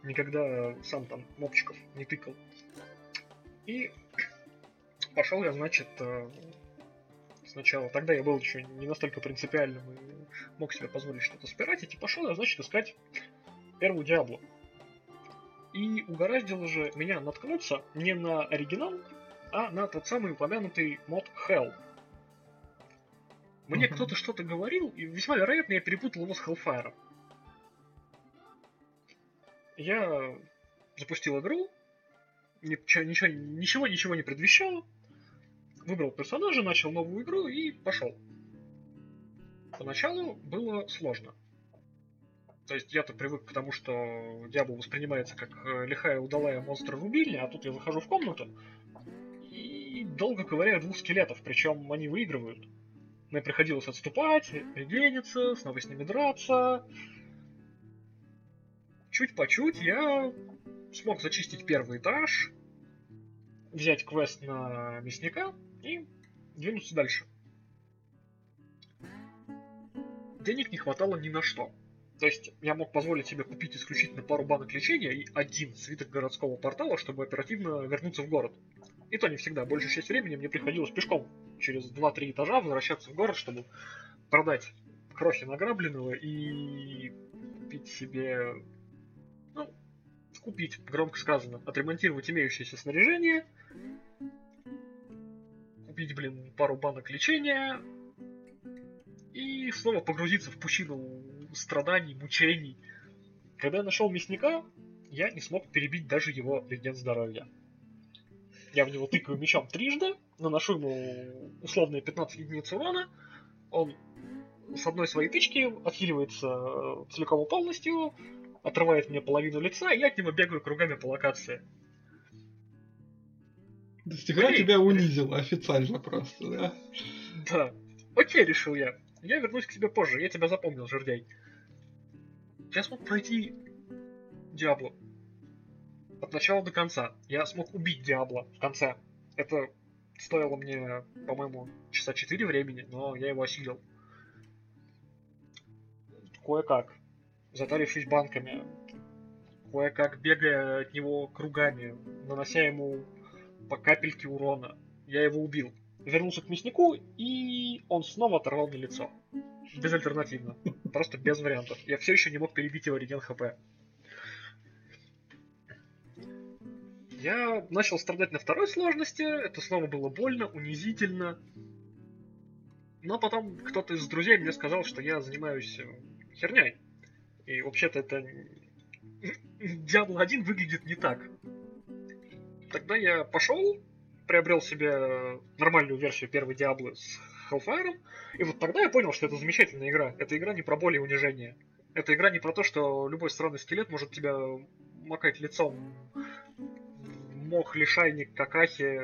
никогда сам там мопчиков не тыкал. И пошел я, значит, э, сначала. Тогда я был еще не настолько принципиальным и мог себе позволить что-то спиратить. И пошел я, значит, искать первую Диаблу. И угораздило же меня наткнуться не на оригинал, а на тот самый упомянутый мод Hell. Мне mm-hmm. кто-то что-то говорил, и весьма вероятно я перепутал его с Hellfire. Я запустил игру, ничего, ничего, ничего, ничего не предвещало, выбрал персонажа, начал новую игру и пошел. Поначалу было сложно. То есть я-то привык к тому, что Диабло воспринимается как э, лихая удалая монстр рубильня, а тут я захожу в комнату и долго ковыряю двух скелетов, причем они выигрывают. Мне приходилось отступать, регениться, снова с ними драться. Чуть по чуть я смог зачистить первый этаж, взять квест на мясника и двинуться дальше. Денег не хватало ни на что. То есть я мог позволить себе купить исключительно пару банок лечения и один свиток городского портала, чтобы оперативно вернуться в город. И то не всегда. Большую часть времени мне приходилось пешком через 2-3 этажа возвращаться в город, чтобы продать крохи награбленного и купить себе... Ну, купить, громко сказано, отремонтировать имеющееся снаряжение, купить, блин, пару банок лечения и снова погрузиться в пучину страданий, мучений. Когда я нашел мясника, я не смог перебить даже его реген здоровья. Я в него тыкаю мечом трижды, наношу ему условные 15 единиц урона, он с одной своей тычки отхиливается э, целиком и полностью, отрывает мне половину лица, и я от него бегаю кругами по локации. То есть игра тебя унизила официально просто, да? Да. Окей, решил я. Я вернусь к тебе позже, я тебя запомнил, жердяй. Я смог пройти Диабло. От начала до конца. Я смог убить Диабло в конце. Это стоило мне, по-моему, часа 4 времени, но я его осилил. Кое-как. затарившись банками, кое-как бегая от него кругами, нанося ему по капельке урона. Я его убил. Вернулся к мяснику, и он снова оторвал мне лицо. Безальтернативно. Просто без вариантов. Я все еще не мог перебить его реген хп. Я начал страдать на второй сложности, это снова было больно, унизительно. Но потом кто-то из друзей мне сказал, что я занимаюсь э, херней. И вообще-то это... Diablo 1 выглядит не так. Тогда я пошел, приобрел себе нормальную версию первой Diablo с Hellfire, и вот тогда я понял, что это замечательная игра. Это игра не про боль и унижение. Это игра не про то, что любой странный скелет может тебя макать лицом мох, лишайник, какахи,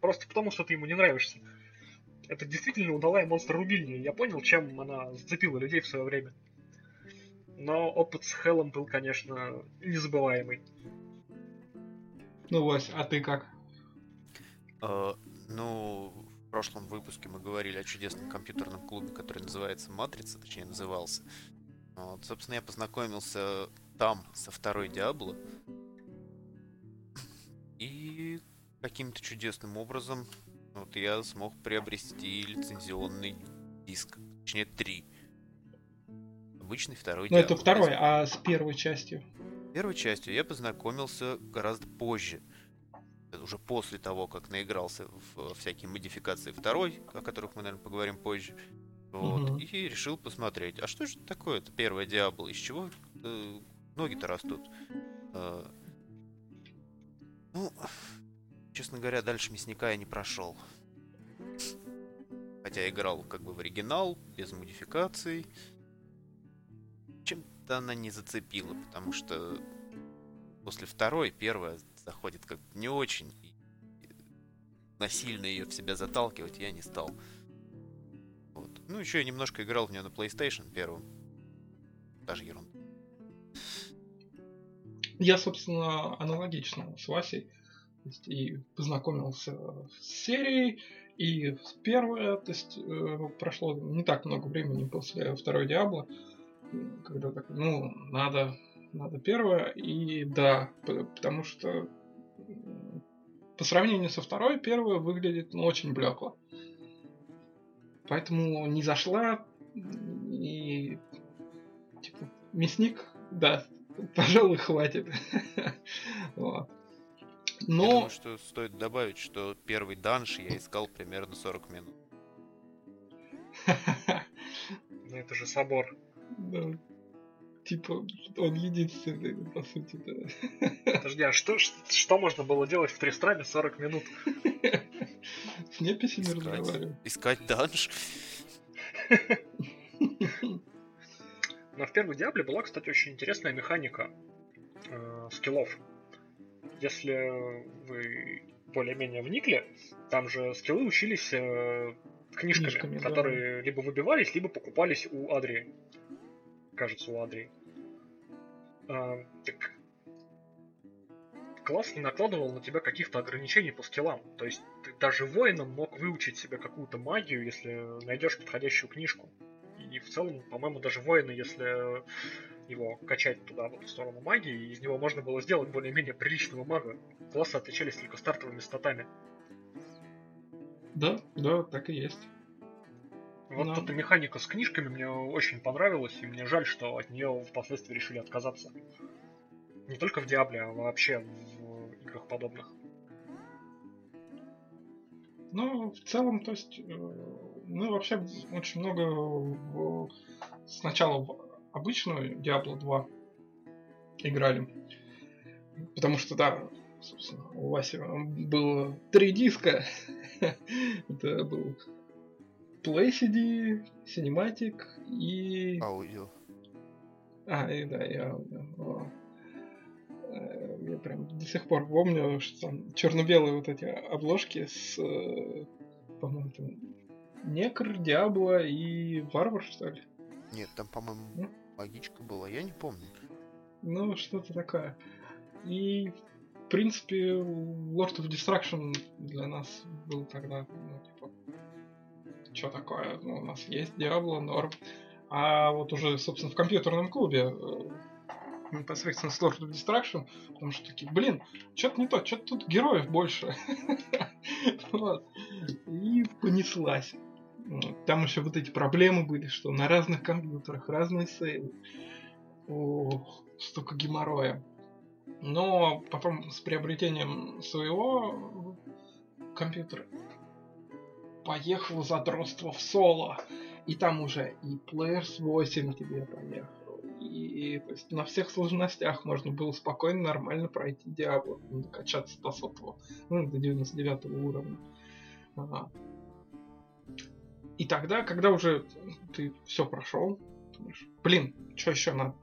просто потому, что ты ему не нравишься. Это действительно удалая монстр-рубильня. Я понял, чем она зацепила людей в свое время. Но опыт с Хеллом был, конечно, незабываемый. Ну, Вась, а ты как? Uh, ну, в прошлом выпуске мы говорили о чудесном компьютерном клубе, который называется Матрица, точнее назывался. Вот, собственно, я познакомился там со второй Диабло. И каким-то чудесным образом вот я смог приобрести лицензионный диск. Точнее, три. Обычный второй Ну, это второй, а с первой частью? Первой частью я познакомился гораздо позже. Уже после того, как наигрался в всякие модификации второй, о которых мы, наверное, поговорим позже. Вот, угу. И решил посмотреть, а что же такое это первое Диабло, из чего э, ноги-то растут? Э, ну, честно говоря, дальше мясника я не прошел. Хотя играл как бы в оригинал, без модификаций. Чем-то она не зацепила, потому что после второй первая заходит как не очень. И насильно ее в себя заталкивать я не стал. Вот. Ну, еще я немножко играл в нее на PlayStation первым. Даже ерунда. Я, собственно, аналогично с Васей и познакомился с серией, и первое, то есть э, прошло не так много времени после второй Диабло, когда так, ну, надо, надо первое, и да, потому что по сравнению со второй, первая выглядит ну, очень блекло. Поэтому не зашла, и типа, мясник, да, пожалуй, хватит. вот. Но... Я думаю, что стоит добавить, что первый данж я искал примерно 40 минут. Ну это же собор. Да. Типа, он единственный, по сути, да. Подожди, а что, что можно было делать в Тристраме 40 минут? С неписями разговаривать. Искать данж? Но в первой Диабле была, кстати, очень интересная механика э, скиллов. Если вы более-менее вникли, там же скиллы учились э, книжками, книжками, которые да. либо выбивались, либо покупались у Адрии. Кажется, у Адрии. Э, так класс не накладывал на тебя каких-то ограничений по скиллам. То есть ты даже воином мог выучить себе какую-то магию, если найдешь подходящую книжку. И в целом, по-моему, даже воины, если его качать туда, вот, в сторону магии, из него можно было сделать более-менее приличного мага. Классы отличались только стартовыми статами. Да, да, так и есть. Вот Но... эта механика с книжками мне очень понравилась, и мне жаль, что от нее впоследствии решили отказаться. Не только в Диабле, а вообще в играх подобных. Ну, в целом, то есть, э, мы вообще очень много в, сначала в обычную Diablo 2 играли. Потому что, да, собственно, у Васи было три диска. Это был Play CD, Cinematic и... Аудио. А, и да, и аудио. Э, я прям до сих пор помню, что там черно-белые вот эти обложки с, э, по-моему, там Некр, Диабло и Варвар, что ли? Нет, там, по-моему, ну? магичка была, я не помню. Ну, что-то такое. И, в принципе, Lord of Destruction для нас был тогда, ну, типа, что такое? Ну, у нас есть Диабло, норм. А вот уже, собственно, в компьютерном клубе э, непосредственно с Lord of Destruction, потому что такие, блин, что-то не то, что-то тут героев больше. И понеслась. Там еще вот эти проблемы были, что на разных компьютерах разные сейвы. Ох, столько геморроя. Но потом с приобретением своего компьютера поехал задротство в соло. И там уже и Players 8 тебе поехал. И, то есть на всех сложностях можно было спокойно, нормально пройти Диабло. Докачаться до сотого, ну, до 99 уровня. Ага. И тогда, когда уже ты все прошел, думаешь, блин, что еще надо?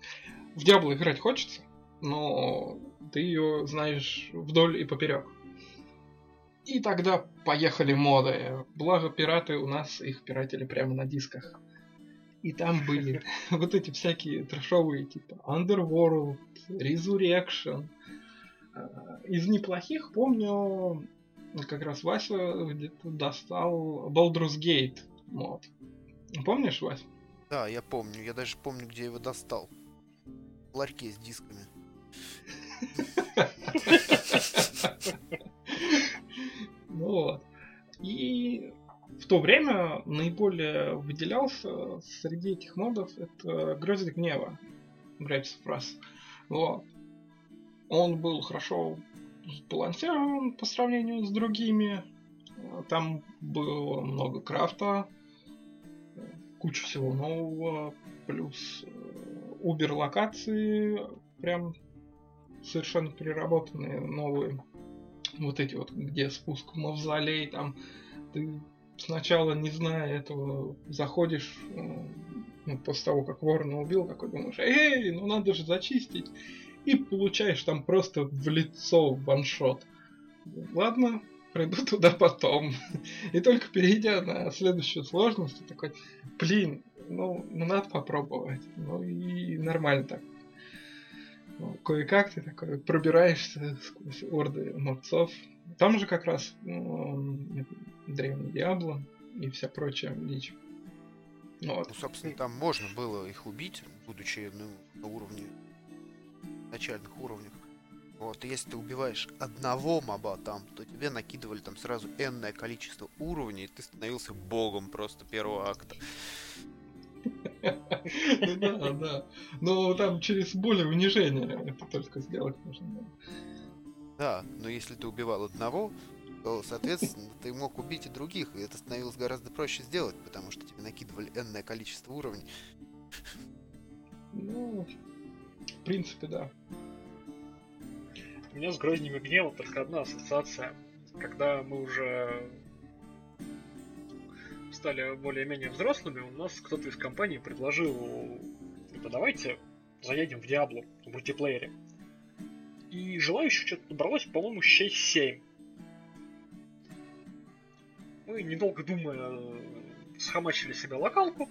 В Диабло играть хочется, но ты ее знаешь вдоль и поперек. И тогда поехали моды. Благо пираты у нас их пиратели прямо на дисках. И там были вот эти всякие трэшовые типа Underworld, Resurrection. А, из неплохих помню, как раз Вася где-то достал Baldur's Gate мод. Помнишь, Вась? Да, я помню. Я даже помню, где его достал. В ларьке с дисками. Вот. И в то время наиболее выделялся среди этих модов это Грозит гнева. Grapes of Wrath. Вот. Он был хорошо сбалансирован по сравнению с другими. Там было много крафта, куча всего нового, плюс Uber локации прям совершенно переработанные новые. Вот эти вот, где спуск в мавзолей, там ты сначала, не зная этого, заходишь, ну, после того, как ворона убил, такой думаешь, эй, ну надо же зачистить. И получаешь там просто в лицо ваншот. Ладно, приду туда потом. И только перейдя на следующую сложность, такой, блин, ну, ну надо попробовать. Ну и нормально так. Ну, кое-как ты такой пробираешься сквозь орды морцов. Там же как раз ну, древний Диабло и вся прочая дичь. Ну, вот. ну, собственно, там можно было их убить, будучи ну, на уровне начальных уровнях. Вот, если ты убиваешь одного моба там, то тебе накидывали там сразу энное количество уровней, и ты становился богом просто первого акта. Да, да. Но там через боль и унижение это только сделать можно. Да, но если ты убивал одного, то, соответственно, ты мог убить и других, и это становилось гораздо проще сделать, потому что тебе накидывали энное количество уровней. Ну, в принципе, да. У меня с Грозними гнева только одна ассоциация. Когда мы уже стали более-менее взрослыми, у нас кто-то из компании предложил, типа, давайте заедем в Диабло в мультиплеере. И желающих что-то набралось, по-моему, 6-7. Мы, недолго думая, схомачили себе локалку.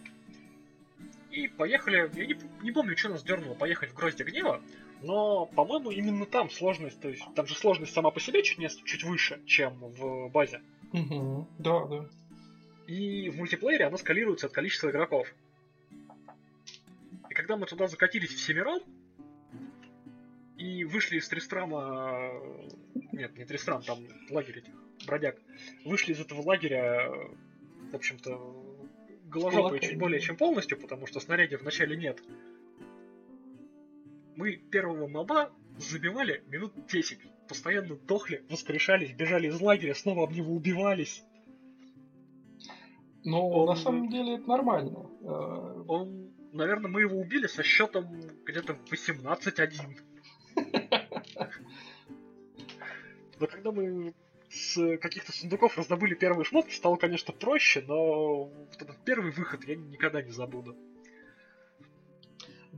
И поехали, я не, не помню, что нас дернуло поехать в Грозди Гнева, но, по-моему, именно там сложность, то есть там же сложность сама по себе чуть, чуть выше, чем в базе. Угу, да, да. И в мультиплеере оно скалируется от количества игроков. И когда мы туда закатились в семером, и вышли из Тристрама... Нет, не Тристрам, там лагерь этих бродяг. Вышли из этого лагеря, в общем-то, голожопые чуть более чем полностью, потому что снаряди вначале нет. Мы первого моба забивали минут 10. Постоянно дохли, воскрешались, бежали из лагеря, снова об него убивались. Но он... на самом деле это нормально. Э, он, наверное, мы его убили со счетом где-то 18-1. Но когда мы с каких-то сундуков раздобыли первые шмотки, стало, конечно, проще, но вот этот первый выход я никогда не забуду.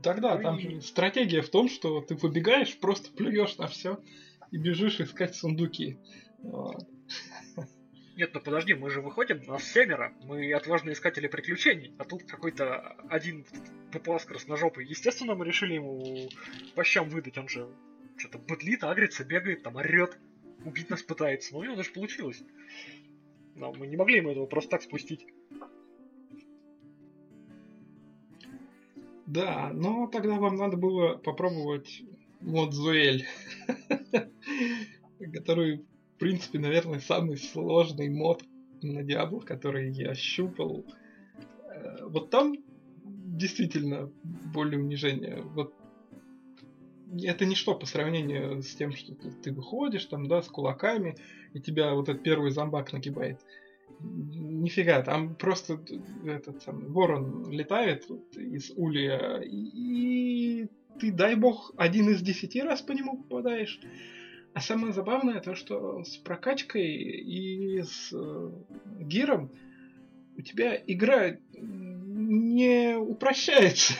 Тогда ну там и... стратегия в том, что ты выбегаешь, просто плюешь на все и бежишь искать сундуки. Вот. Нет, ну подожди, мы же выходим, нас семеро, мы отважные искатели приключений, а тут какой-то один папуас красножопый. Естественно, мы решили ему по щам выдать, он же что-то быдлит, агрится, бегает, там орет, убить нас пытается. Ну, у него даже получилось. Но мы не могли ему этого просто так спустить. Да, но тогда вам надо было попробовать мод Зуэль, который, в принципе, наверное, самый сложный мод на Диабло, который я щупал. Э, вот там действительно более унижение. Вот это ничто по сравнению с тем, что ты, выходишь там, да, с кулаками, и тебя вот этот первый зомбак нагибает. Нифига, там просто этот самый ворон летает вот, из улья, и, и ты, дай бог, один из десяти раз по нему попадаешь. А самое забавное то, что с прокачкой и с э, гиром у тебя игра не упрощается.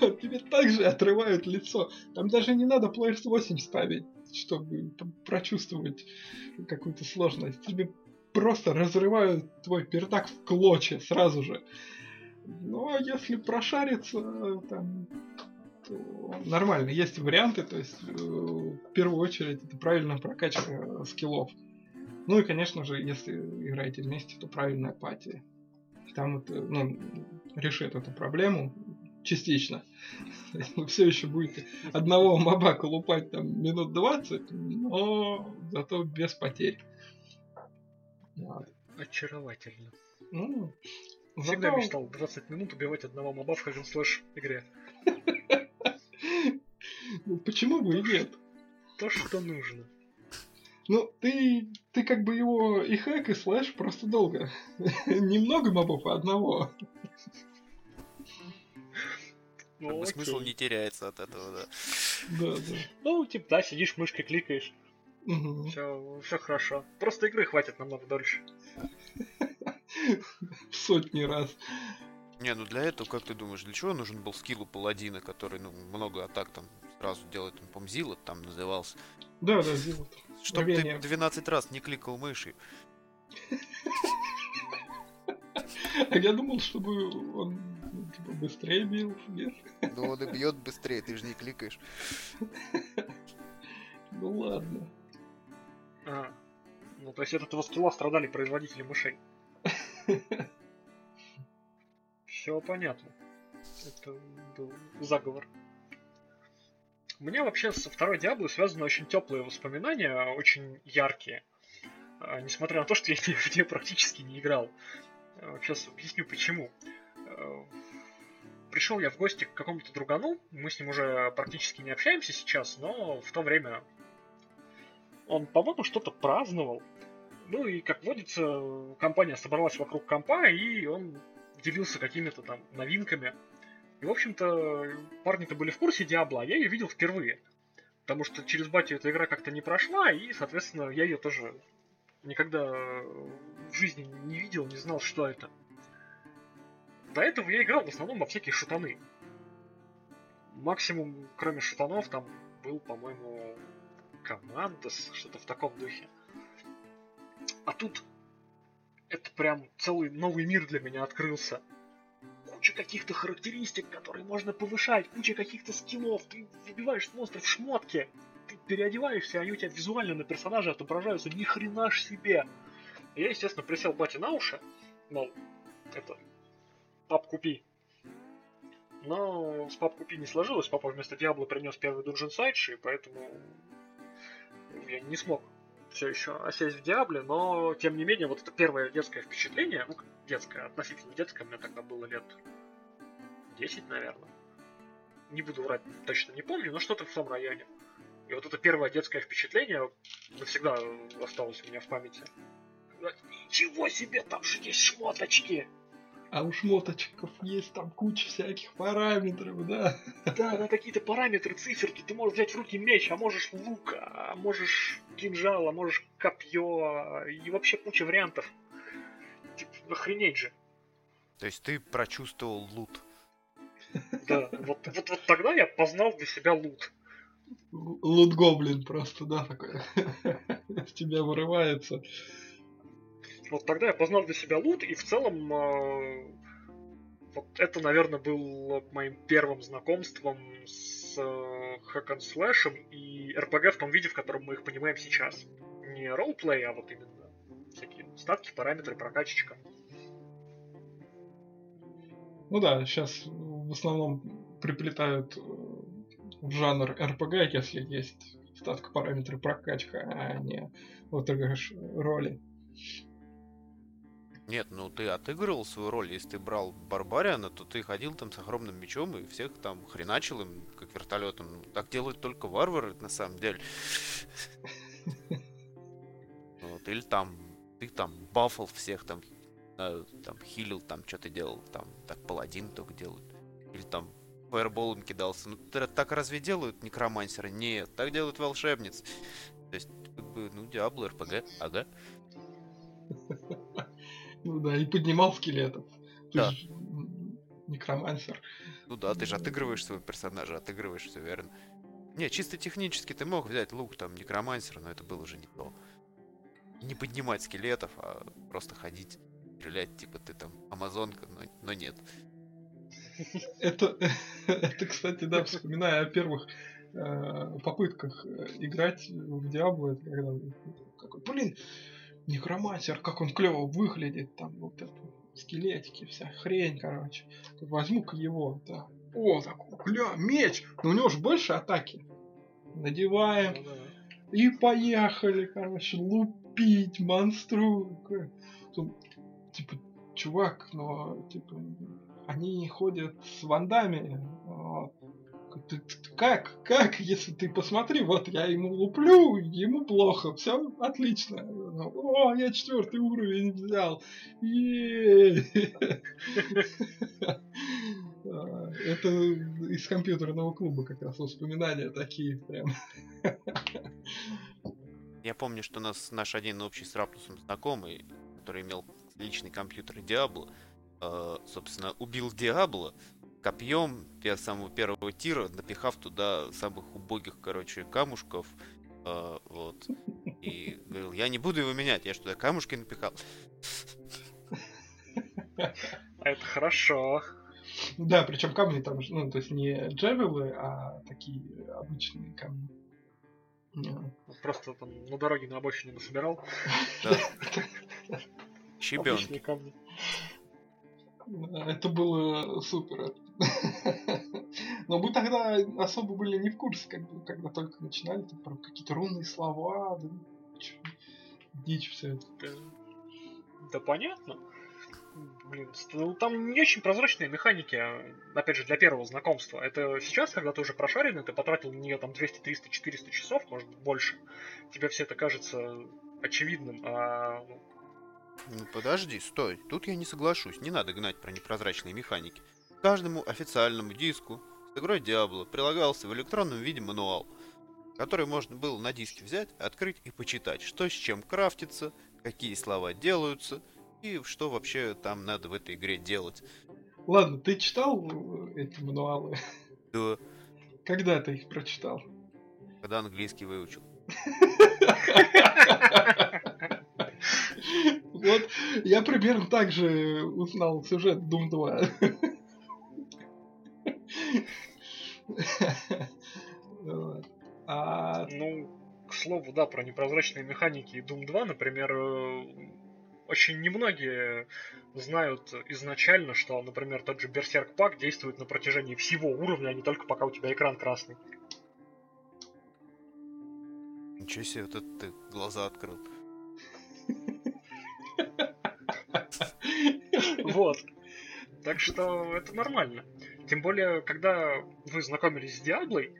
Тебе также отрывают лицо. Там даже не надо Players 8 ставить, чтобы прочувствовать какую-то сложность. Тебе просто разрывают твой пердак в клочья сразу же. Ну, а если прошариться, там, нормально. Есть варианты, то есть э, в первую очередь это правильная прокачка скиллов. Ну и, конечно же, если играете вместе, то правильная пати. Там это, ну, решит эту проблему частично. Вы все еще будете одного моба колупать там минут 20, но зато без потерь. Очаровательно. Ну, Всегда зато... мечтал 20 минут убивать одного моба в Hagen Slash игре. Ну, почему бы и нет? То, что нужно. Ну, ты, ты как бы его и хэк, и слэш просто долго. Немного мобов, а одного. Ну, как бы смысл не теряется от этого, да. Да, да. Ну, типа, да, сидишь, мышкой кликаешь. Угу. Все, все хорошо. Просто игры хватит намного дольше. Сотни раз. Не, ну для этого, как ты думаешь, для чего нужен был скилл у паладина, который, ну, много атак там сразу делает, он, по Зилот там назывался. Да, да, Зилот. Чтобы ты 12 раз не кликал мышью. А я думал, чтобы он ну, типа, быстрее бил, нет? Ну он и бьет быстрее, ты же не кликаешь. Ну ладно. А, ну то есть от этого скилла страдали производители мышей. Все понятно. Это был заговор. У меня вообще со второй Диабло связаны очень теплые воспоминания, очень яркие. А, несмотря на то, что я в нее практически не играл. Сейчас а, объясню почему. А, Пришел я в гости к какому-то другану, мы с ним уже практически не общаемся сейчас, но в то время он, по-моему, что-то праздновал. Ну и, как водится, компания собралась вокруг компа, и он делился какими-то там новинками. И, в общем-то, парни-то были в курсе Диабло, а я ее видел впервые. Потому что через батю эта игра как-то не прошла, и, соответственно, я ее тоже никогда в жизни не видел, не знал, что это. До этого я играл в основном во всякие шутаны. Максимум, кроме шутанов, там был, по-моему, Командос, что-то в таком духе. А тут это прям целый новый мир для меня открылся. Куча каких-то характеристик, которые можно повышать, куча каких-то скиллов. Ты выбиваешь монстров в шмотки, ты переодеваешься, они у тебя визуально на персонаже отображаются, ни хрена ж себе. Я, естественно, присел бате на уши, мол, это, пап, купи. Но с пап купи не сложилось, папа вместо Диабло принес первый Dungeon Сайдши, поэтому я не смог все еще осесть в Диабле, но тем не менее, вот это первое детское впечатление, ну, детское, относительно детское, мне тогда было лет 10, наверное. Не буду врать, точно не помню, но что-то в том районе. И вот это первое детское впечатление навсегда осталось у меня в памяти. Ничего себе, там же есть шмоточки! А у шмоточков есть там куча всяких параметров, да? Да, на какие-то параметры, циферки. Ты можешь взять в руки меч, а можешь лук, а можешь кинжал, а можешь копье, и вообще куча вариантов. Типа, охренеть же. То есть ты прочувствовал лут. Да, вот, вот, вот тогда я познал для себя лут. Лут-гоблин просто, да, такой. С тебя вырывается. Вот тогда я познал для себя лут, и в целом э, вот это, наверное, был моим первым знакомством с э, хэк слэшем и РПГ в том виде, в котором мы их понимаем сейчас. Не ролплей, а вот именно всякие статки, параметры, прокачечка. Ну да, сейчас в основном приплетают э, в жанр РПГ, если есть статка параметры прокачка, а не вот роли. Нет, ну ты отыгрывал свою роль. Если ты брал Барбариана, то ты ходил там с огромным мечом и всех там хреначил им, как вертолетом. Так делают только варвары, на самом деле. Вот, или там ты там бафал всех там, там хилил, там что-то делал, там так паладин только делают. Или там фаерболом кидался. Ну так разве делают некромансеры? Нет, так делают волшебницы. То есть, как бы, ну, Диабло, РПГ, ага. Ну да, и поднимал скелетов. Ты да. же некромансер. Ну да, ты же отыгрываешь своего персонажа, отыгрываешь все верно. Не, чисто технически ты мог взять лук там некромансера, но это было уже не то. Не поднимать скелетов, а просто ходить, стрелять, типа ты там амазонка, но, но нет. Это, это, кстати, да, вспоминая о первых э, попытках э, играть в Диабло, это когда какой, блин, некромансер, как он клево выглядит, там вот это скелетики, вся хрень, короче. Возьму-ка его, да. О, такой, бля, меч! Но у него же больше атаки. Надеваем. Ну, да. И поехали, короче, лупить монстру. Типа, чувак, но, типа, они ходят с вандами. Вот. Как? Как? Если ты посмотри, вот я ему луплю, ему плохо, все отлично. О, я четвертый уровень взял. Это из компьютерного клуба как раз воспоминания такие прям. Я помню, что нас наш один общий с Раптусом знакомый, который имел личный компьютер Диабло, э, собственно, убил Диабло, копьем самого первого тира, напихав туда самых убогих, короче, камушков. Э, вот. И говорил, я не буду его менять, я что, туда камушки напихал? Это хорошо. Да, причем камни там, ну, то есть не джевелы, а такие обычные камни. Просто там на дороге на обочине насобирал. Щебенки. Это было супер. Но мы тогда особо были не в курсе, когда, когда только начинали, там про какие-то рунные слова, да, дичь все это. Да, да понятно. Блин, ну, там не очень прозрачные механики, а, опять же, для первого знакомства. Это сейчас, когда ты уже прошаренный, ты потратил на нее там 200, 300, 400 часов, может больше, тебе все это кажется очевидным, а ну, ну подожди, стой. Тут я не соглашусь. Не надо гнать про непрозрачные механики. К каждому официальному диску с игрой Diablo прилагался в электронном виде мануал, который можно было на диске взять, открыть и почитать, что с чем крафтится, какие слова делаются и что вообще там надо в этой игре делать. Ладно, ты читал э, эти мануалы? Да. Когда ты их прочитал? Когда английский выучил. Вот я примерно так же узнал сюжет Doom 2. А... Ну, к слову, да, про непрозрачные механики и Doom 2, например, э, очень немногие знают изначально, что, например, тот же Берсерк Пак действует на протяжении всего уровня, а не только пока у тебя экран красный. Ничего себе, вот это ты глаза открыл. Вот. Так что это нормально. Тем более, когда вы знакомились с Диаблой,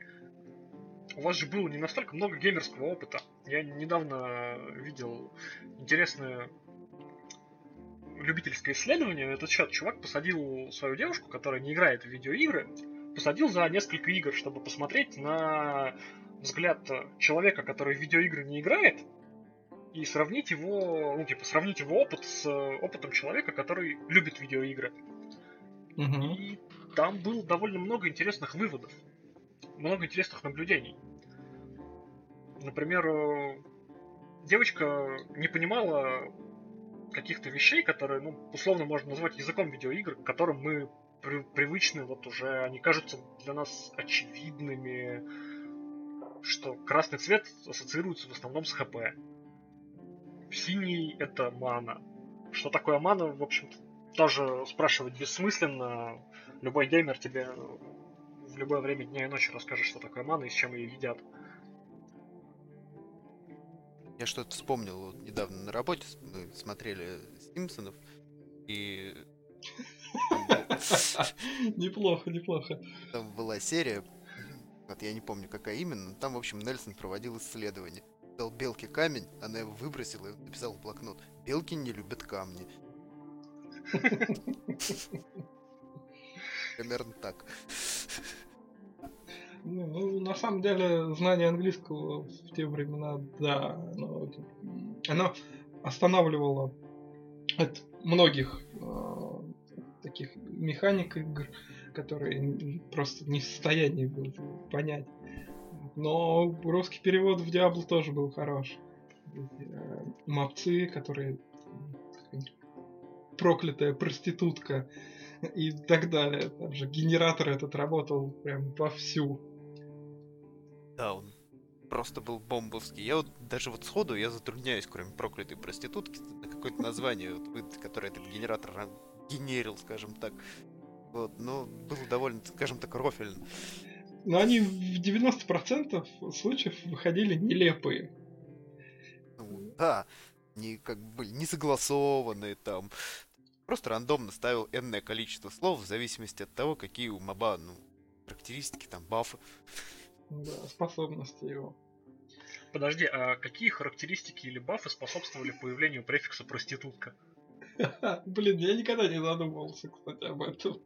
у вас же было не настолько много геймерского опыта. Я недавно видел интересное любительское исследование на этот счет. Чувак посадил свою девушку, которая не играет в видеоигры, посадил за несколько игр, чтобы посмотреть на взгляд человека, который в видеоигры не играет, и сравнить его, ну, типа, сравнить его опыт с опытом человека, который любит видеоигры. Угу. И там было довольно много интересных выводов, много интересных наблюдений. Например, э, девочка не понимала каких-то вещей, которые, ну, условно можно назвать языком видеоигр, к которым мы при привычны, вот уже они кажутся для нас очевидными, что красный цвет ассоциируется в основном с ХП. Синий это мана. Что такое мана, в общем-то, тоже спрашивать бессмысленно. Любой геймер тебе в любое время дня и ночи расскажет, что такое мана и с чем ее едят. Я что-то вспомнил вот недавно на работе, мы смотрели Симпсонов, и... Неплохо, неплохо. Там была серия, вот я не помню, какая именно, там, в общем, Нельсон проводил исследование. Дал белке камень, она его выбросила и написал в блокнот. Белки не любят камни. Примерно так. Ну, ну, на самом деле, знание английского в те времена, да, оно, оно останавливало от многих э, таких механик игр, которые просто не в состоянии были понять. Но русский перевод в Диабло тоже был хорош. Э, мопцы, которые проклятая проститутка и так далее. Там же генератор этот работал прям вовсю. Да, он просто был бомбовский. Я вот даже вот сходу я затрудняюсь, кроме проклятой проститутки, на какое-то название, вот, которое этот генератор генерил, скажем так. Вот, но было довольно, скажем так, рофельно. Но они в 90% случаев выходили нелепые. Ну, да, не как бы не согласованные там. Просто рандомно ставил энное количество слов в зависимости от того, какие у моба, ну, характеристики, там, бафы. Да, способности его. Подожди, а какие характеристики или бафы способствовали появлению префикса проститутка? Блин, я никогда не задумывался, кстати, об этом.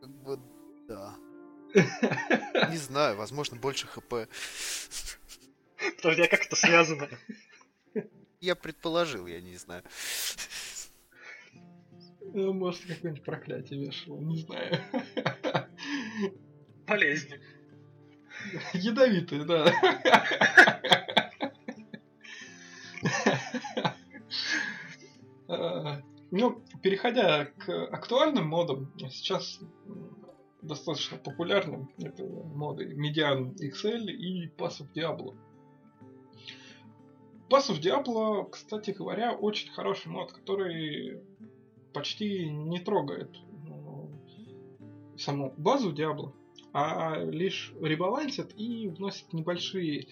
Как бы, да. Не знаю, возможно, больше хп. Подожди, а как это связано? Я предположил, я не знаю. Ну, может, какое-нибудь проклятие вешало, не знаю. Болезни. Ядовитые, да. Ну, переходя к актуальным модам, сейчас достаточно популярным это моды Median XL и Pass of Diablo. Pass of Diablo, кстати говоря, очень хороший мод, который почти не трогает ну, саму базу Diablo, а лишь ребалансит и вносит небольшие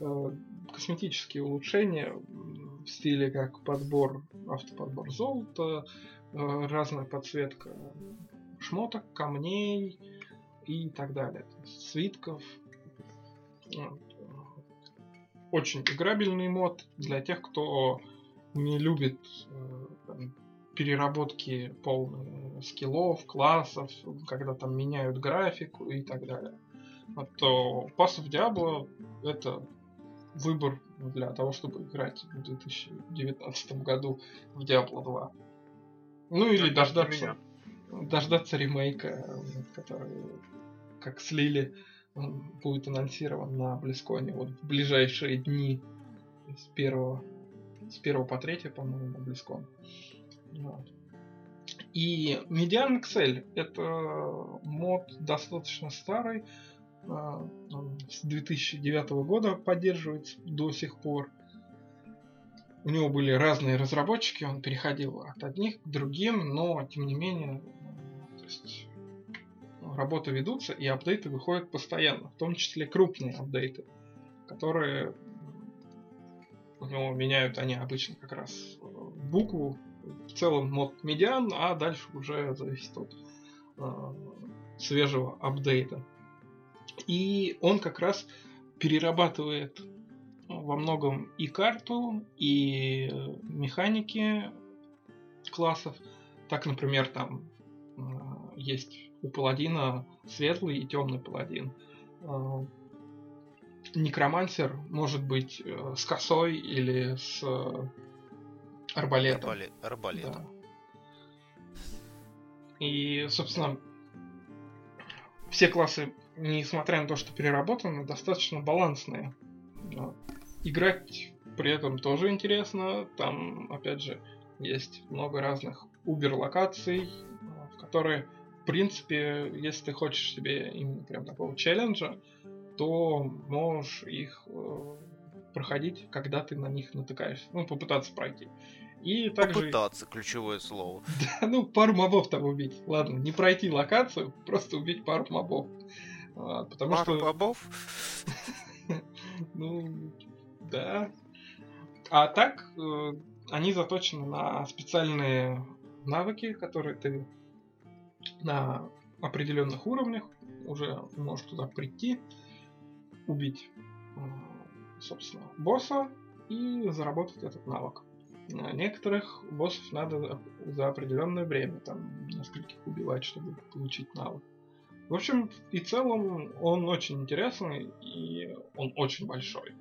э, косметические улучшения в стиле как подбор, автоподбор золота, э, разная подсветка шмоток, камней и так далее. Свитков. Очень играбельный мод для тех, кто не любит э, там, переработки полные скиллов, классов, когда там меняют графику и так далее. Вот, то Pass of Diablo это выбор для того, чтобы играть в 2019 году в Diablo 2. Ну или дождаться, дождаться ремейка, который как слили, он будет анонсирован на Близконе вот в ближайшие дни с первого с первого по третье, по-моему, на Близкон. Вот. И Median Excel это мод достаточно старый, а, с 2009 года поддерживается до сих пор. У него были разные разработчики, он переходил от одних к другим, но тем не менее то есть, работы ведутся и апдейты выходят постоянно, в том числе крупные апдейты, которые ну, меняют они обычно как раз букву, в целом мод медиан, а дальше уже зависит от э, свежего апдейта. И он как раз перерабатывает во многом и карту, и механики классов. Так, например, там э, есть у паладина светлый и темный паладин. Э, некромансер может быть э, с косой или с арбалетом. Арбалет, арбалетом. Да. И, собственно, все классы несмотря на то, что переработаны, достаточно балансные. Играть при этом тоже интересно. Там, опять же, есть много разных убер-локаций, в которые, принципе, если ты хочешь себе именно прям такого челленджа, то можешь их э, проходить, когда ты на них натыкаешься. Ну, попытаться пройти. И также... Попытаться, ключевое слово. Да, ну, пару мобов там убить. Ладно, не пройти локацию, просто убить пару мобов. А, потому Пару что... бобов? Ну, да. А так, э, они заточены на специальные навыки, которые ты на определенных уровнях уже можешь туда прийти, убить, э, собственно, босса и заработать этот навык. А Некоторых боссов надо за определенное время, там, нескольких убивать, чтобы получить навык. В общем и целом, он очень интересный и он очень большой.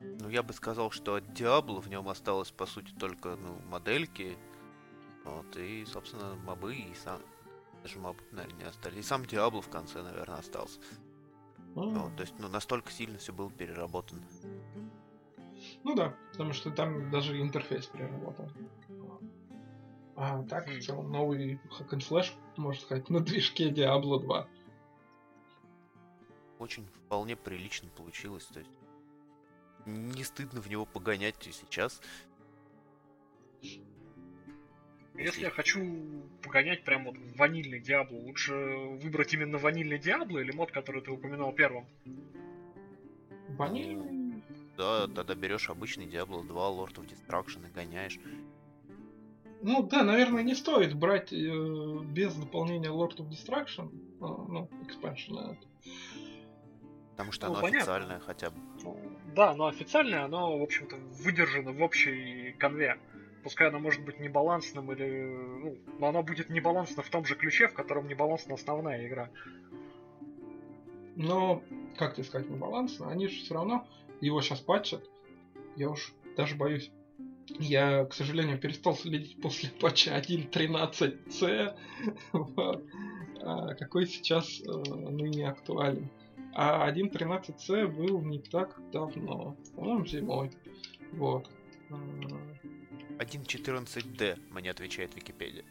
Ну, я бы сказал, что от Диабло в нем осталось, по сути, только ну, модельки. Вот, и, собственно, мобы, и сам... Даже мобы, наверное, не остались. И сам Диабло в конце, наверное, остался. Ну, Вот, то есть, ну, настолько сильно все было переработано. Ну да, потому что там даже интерфейс переработан. А так, в Хм. целом, новый hack and slash, можно сказать, на движке Diablo 2. Очень вполне прилично получилось, то есть не стыдно в него погонять и сейчас. Если я хочу погонять прям вот в ванильный Диабло, лучше выбрать именно ванильный Диабло или мод, который ты упоминал первым? Ванильный... Да, тогда берешь обычный Diablo 2 Lord of Destruction и гоняешь. Ну да, наверное, не стоит брать э, без дополнения Lord of Destruction, э, ну, expansion это. Потому что Ну, оно понятно. официальное хотя бы. Ну, Да, но официальное, оно, в общем-то, выдержано в общей конве. Пускай оно может быть небалансным или... Ну, но оно будет небалансно в том же ключе, в котором небалансна основная игра. Но, как тебе сказать, не балансно, они же все равно его сейчас патчат. Я уж даже боюсь. Я, к сожалению, перестал следить после патча 1.13c, вот, а какой сейчас э, ныне актуален. А 1.13c был не так давно, по-моему, зимой. Вот. Э, 1.14d, мне отвечает Википедия.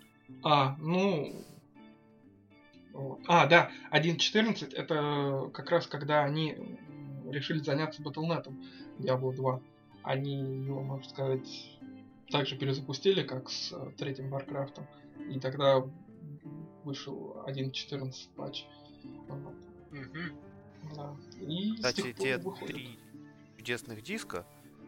А, ну... вот. А, да, 1.14 это как раз когда они решили заняться Battle.net Diablo 2. Они его, можно сказать, также перезапустили, как с э, третьим Warcraft. И тогда вышел 1.14 патч. Вот, Мгм. да. И Кстати, те выходит. три чудесных диска,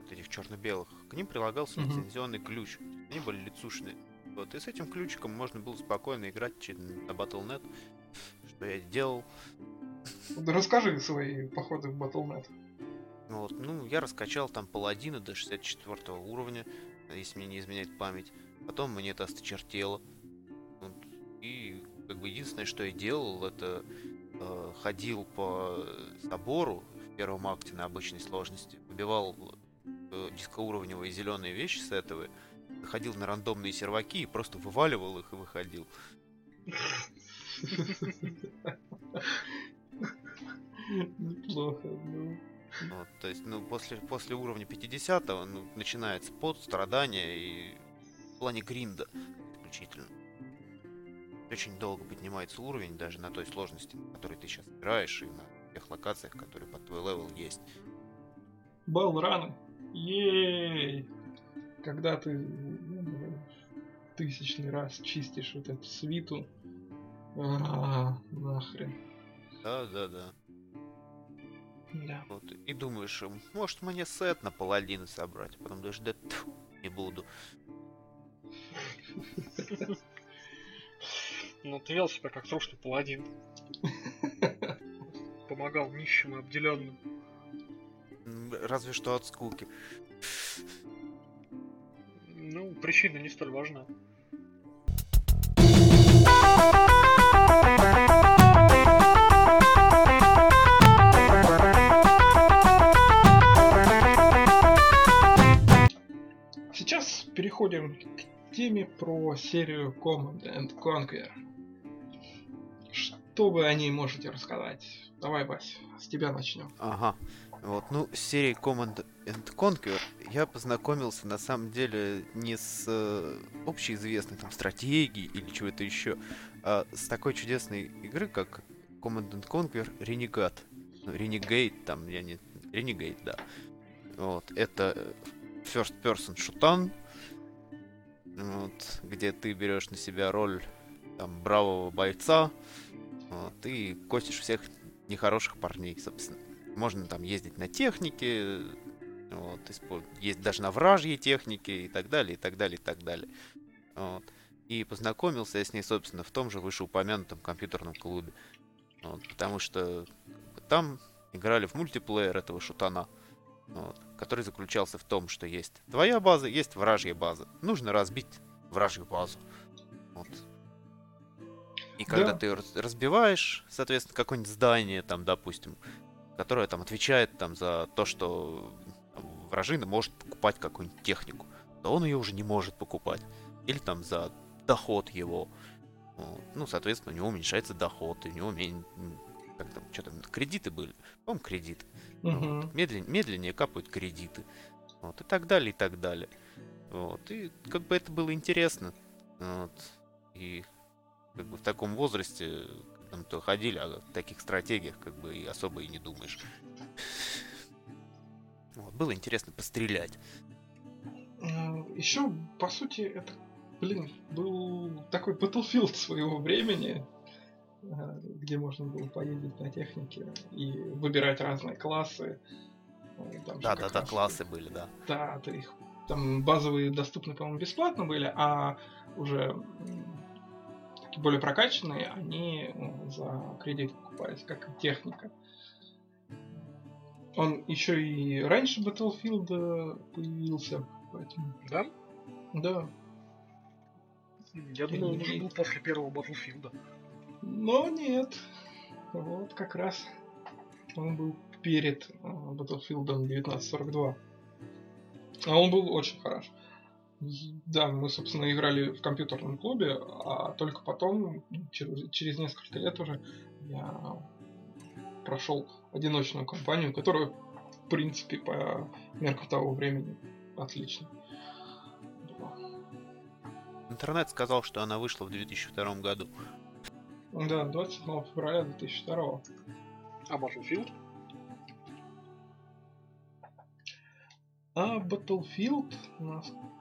вот этих черно-белых, к ним прилагался лицензионный ключ. Они были лицушные. Вот, и с этим ключиком можно было спокойно играть на Battle.net, что я делал. Да Расскажи свои походы в Battle.net. Вот, ну, я раскачал там паладина до 64 уровня, если мне не изменяет память. Потом мне это осточертело. Вот, и как бы единственное, что я делал, это э, ходил по собору в первом акте на обычной сложности, выбивал э, дискоуровневые зеленые вещи сетовые, ходил на рандомные серваки и просто вываливал их и выходил. Неплохо, ну. Вот, то есть, ну, после, после уровня 50 ну, начинается пот, страдания и в плане гринда исключительно. Очень долго поднимается уровень, даже на той сложности, на которой ты сейчас играешь, и на тех локациях, которые под твой level есть. Балраны. Ей! Когда ты ну, тысячный раз чистишь вот эту свиту. А, нахрен. Да, да, да. Да. Вот. И думаешь, может мне сет на паладина собрать, а потом даже да тьфу, не буду. Ну, ты вел себя как трушный паладин. Помогал нищим и обделенным. Разве что от скуки. Ну, причина не столь важна. Сейчас переходим к теме про серию Command and Conquer. Что вы о ней можете рассказать? Давай, Вась, с тебя начнем. Ага. Вот, ну, с серией Command and Conquer я познакомился на самом деле не с э, общеизвестной там стратегией или чего-то еще, а с такой чудесной игры, как Command and Conquer Renegade. Ну, Renegade, там, я не, Renegade, да. Вот, это first person шутан, вот, где ты берешь на себя роль там, бравого бойца, вот, и косишь всех нехороших парней, собственно. Можно там ездить на технике, вот, есть даже на вражьей технике и так далее, и так далее, и так далее. Вот. И познакомился я с ней, собственно, в том же вышеупомянутом компьютерном клубе. Вот, потому что там играли в мультиплеер этого шутана, вот, который заключался в том, что есть твоя база, есть вражья база. Нужно разбить вражью базу. Вот. И когда да. ты разбиваешь, соответственно, какое-нибудь здание, там, допустим, которое там отвечает там за то, что там, вражина может покупать какую-нибудь технику, то он ее уже не может покупать. Или там за доход его. Ну, соответственно, у него уменьшается доход, у него умен... как там, что там, кредиты были, по-моему, кредиты. Угу. Вот. Медлен... Медленнее капают кредиты. Вот, и так далее, и так далее. Вот, и как бы это было интересно. Вот. И как бы в таком возрасте, когда то ходили, а в таких стратегиях как бы и особо и не думаешь. Вот, было интересно пострелять. Еще, по сути, это, блин, был такой Battlefield своего времени, э, где можно было поездить на технике и выбирать разные классы. Э, там да, да, да, классы были, да. Да, ты их там базовые доступны, по-моему, бесплатно были, а уже такие более прокачанные, они ну, за кредит покупались, как техника. Он еще и раньше Battlefield появился, поэтому... Да? Да. Я думал, он уже был после первого Battlefield. Но нет. Вот как раз он был перед э, Battlefield 1942. А он был очень хорош. Да, мы, собственно, играли в компьютерном клубе, а только потом, через, через несколько лет уже, я прошел одиночную кампанию, которая, в принципе, по меркам того времени отлично. Интернет сказал, что она вышла в 2002 году. Да, 27 февраля 2002. А Battlefield? А Battlefield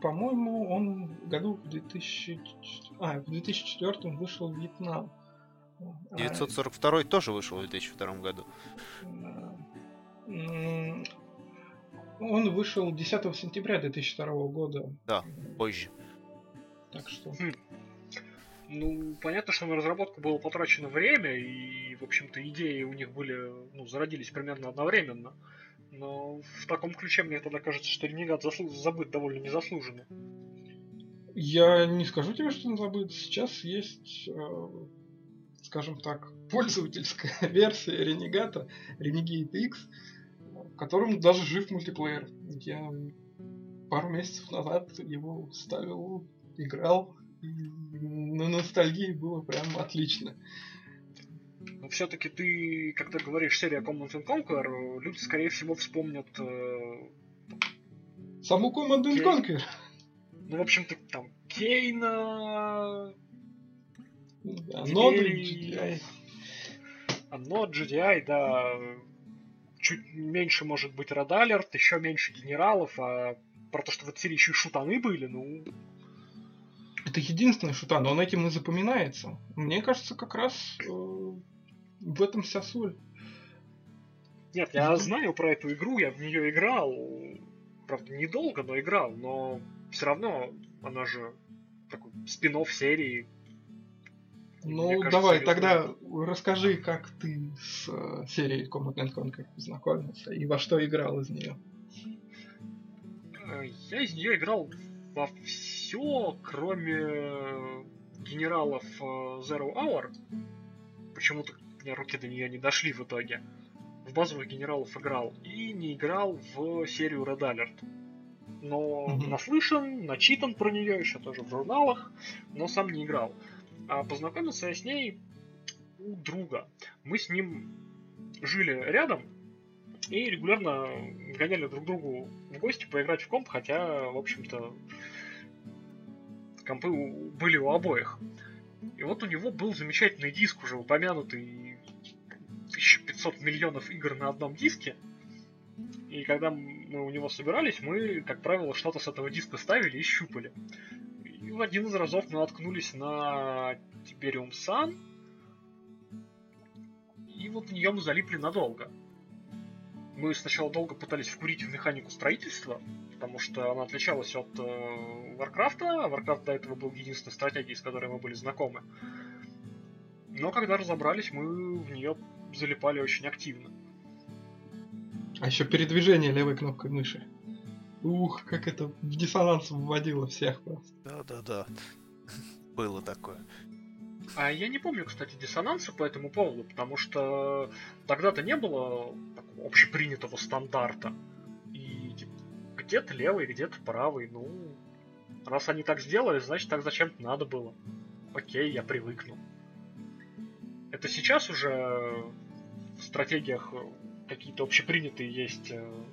по-моему, он году в 2000... А, в 2004 вышел в Вьетнам. 942 а... тоже вышел в 2002 году. Он вышел 10 сентября 2002 года. Да, позже. Так что... Хм. Ну, понятно, что на разработку было потрачено время, и, в общем-то, идеи у них были, ну, зародились примерно одновременно. Но в таком ключе мне тогда кажется, что Ренегат заслу... забыт довольно незаслуженно. Я не скажу тебе, что он забыт. Сейчас есть, э, скажем так, пользовательская версия Ренегата, Renegade X, в котором даже жив мультиплеер. Я пару месяцев назад его ставил, играл, и на ностальгии было прям отлично. Но все-таки ты, когда говоришь серия Command and Conquer, люди, скорее всего, вспомнят... Э, Саму Command and Conquer? Ну, в общем-то, там, Кейна... Оно GDI. Оно GDI, да. Чуть меньше, может быть, Alert, еще меньше генералов, а про то, что в этой серии еще и шутаны были, ну... Это единственный шутан, но он этим и запоминается. Мне кажется, как раз э, в этом вся соль. Нет, я знаю про эту игру, я в нее играл. Правда, недолго, но играл, но все равно она же такой спин серии. Ну, кажется, давай, тогда расскажи, как ты с э, серией Command Conquer познакомился и во что играл из нее. Э, я из нее играл во все, кроме генералов э, Zero Hour. Почему-то меня руки до нее не дошли в итоге. В базовых генералов играл. И не играл в серию Red Alert. Но mm-hmm. наслышан, начитан про нее еще тоже в журналах, но сам не играл. А познакомился я с ней у друга. Мы с ним жили рядом и регулярно гоняли друг другу в гости поиграть в комп, хотя, в общем-то, компы были у обоих. И вот у него был замечательный диск, уже упомянутый 1500 миллионов игр на одном диске. И когда мы у него собирались, мы, как правило, что-то с этого диска ставили и щупали. И в один из разов мы наткнулись на Tiberium Sun, и вот в нее мы залипли надолго. Мы сначала долго пытались вкурить в механику строительства, потому что она отличалась от э, Warcraft, Warcraft до этого был единственной стратегией, с которой мы были знакомы. Но когда разобрались, мы в нее залипали очень активно. А еще передвижение левой кнопкой мыши. Ух, как это в диссонанс вводило всех просто. Да-да-да. Было такое. А я не помню, кстати, диссонанса по этому поводу, потому что тогда-то не было такого общепринятого стандарта. И типа, где-то левый, где-то правый. Ну, раз они так сделали, значит так зачем-то надо было. Окей, я привыкну. Это сейчас уже в стратегиях какие-то общепринятые есть э,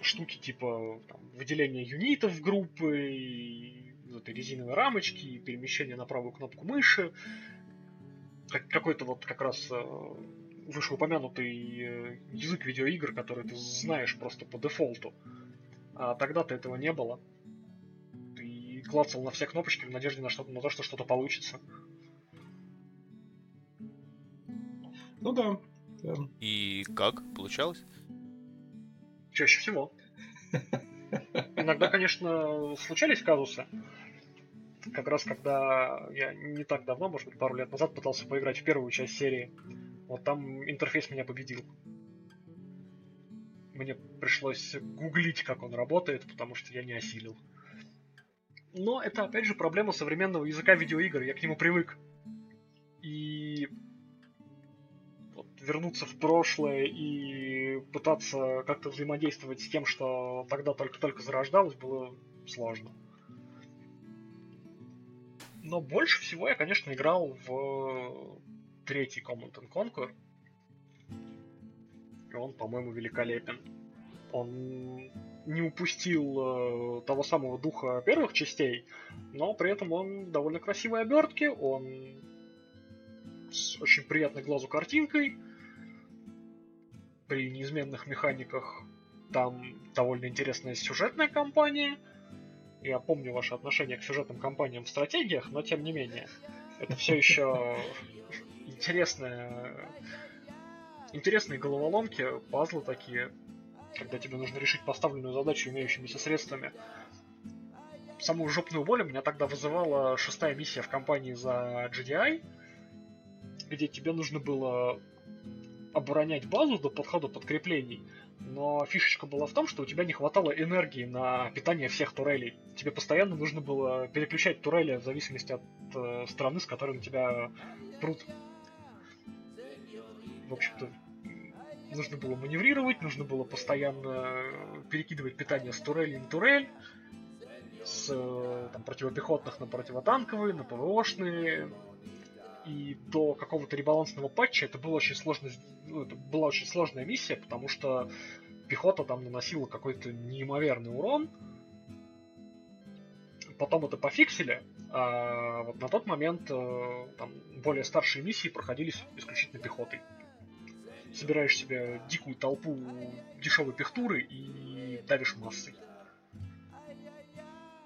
штуки типа там, выделения юнитов в группы, и этой резиновой рамочки, и перемещение на правую кнопку мыши. Как, какой-то вот как раз э, вышеупомянутый э, язык видеоигр, который ты знаешь просто по дефолту. А тогда-то этого не было. Ты клацал на все кнопочки в надежде на, что на то, что что-то получится. Ну да, да. И как получалось? Чаще всего. Иногда, конечно, случались казусы. Как раз когда я не так давно, может быть, пару лет назад пытался поиграть в первую часть серии. Вот там интерфейс меня победил. Мне пришлось гуглить, как он работает, потому что я не осилил. Но это, опять же, проблема современного языка видеоигр. Я к нему привык. Вернуться в прошлое и пытаться как-то взаимодействовать с тем, что тогда только-только зарождалось, было сложно. Но больше всего я, конечно, играл в третий Command and Conquer. И он, по-моему, великолепен. Он не упустил э, того самого духа первых частей, но при этом он довольно красивой обертки, он с очень приятной глазу картинкой, при неизменных механиках. Там довольно интересная сюжетная кампания. Я помню ваше отношение к сюжетным кампаниям в стратегиях, но тем не менее. Это все еще интересная интересные головоломки, пазлы такие, когда тебе нужно решить поставленную задачу имеющимися средствами. Самую жопную боль меня тогда вызывала шестая миссия в кампании за GDI, где тебе нужно было оборонять базу до подхода подкреплений, но фишечка была в том, что у тебя не хватало энергии на питание всех турелей. Тебе постоянно нужно было переключать турели в зависимости от э, страны, с которой на тебя прут. В общем-то, нужно было маневрировать, нужно было постоянно перекидывать питание с турели на турель, с э, там, противопехотных на противотанковые, на ПВОшные. И до какого-то ребалансного патча это, было очень сложно, ну, это была очень сложная миссия, потому что пехота там наносила какой-то неимоверный урон. Потом это пофиксили, а вот на тот момент э, там, более старшие миссии проходились исключительно пехотой собираешь себе дикую толпу дешевой пехтуры и давишь массой.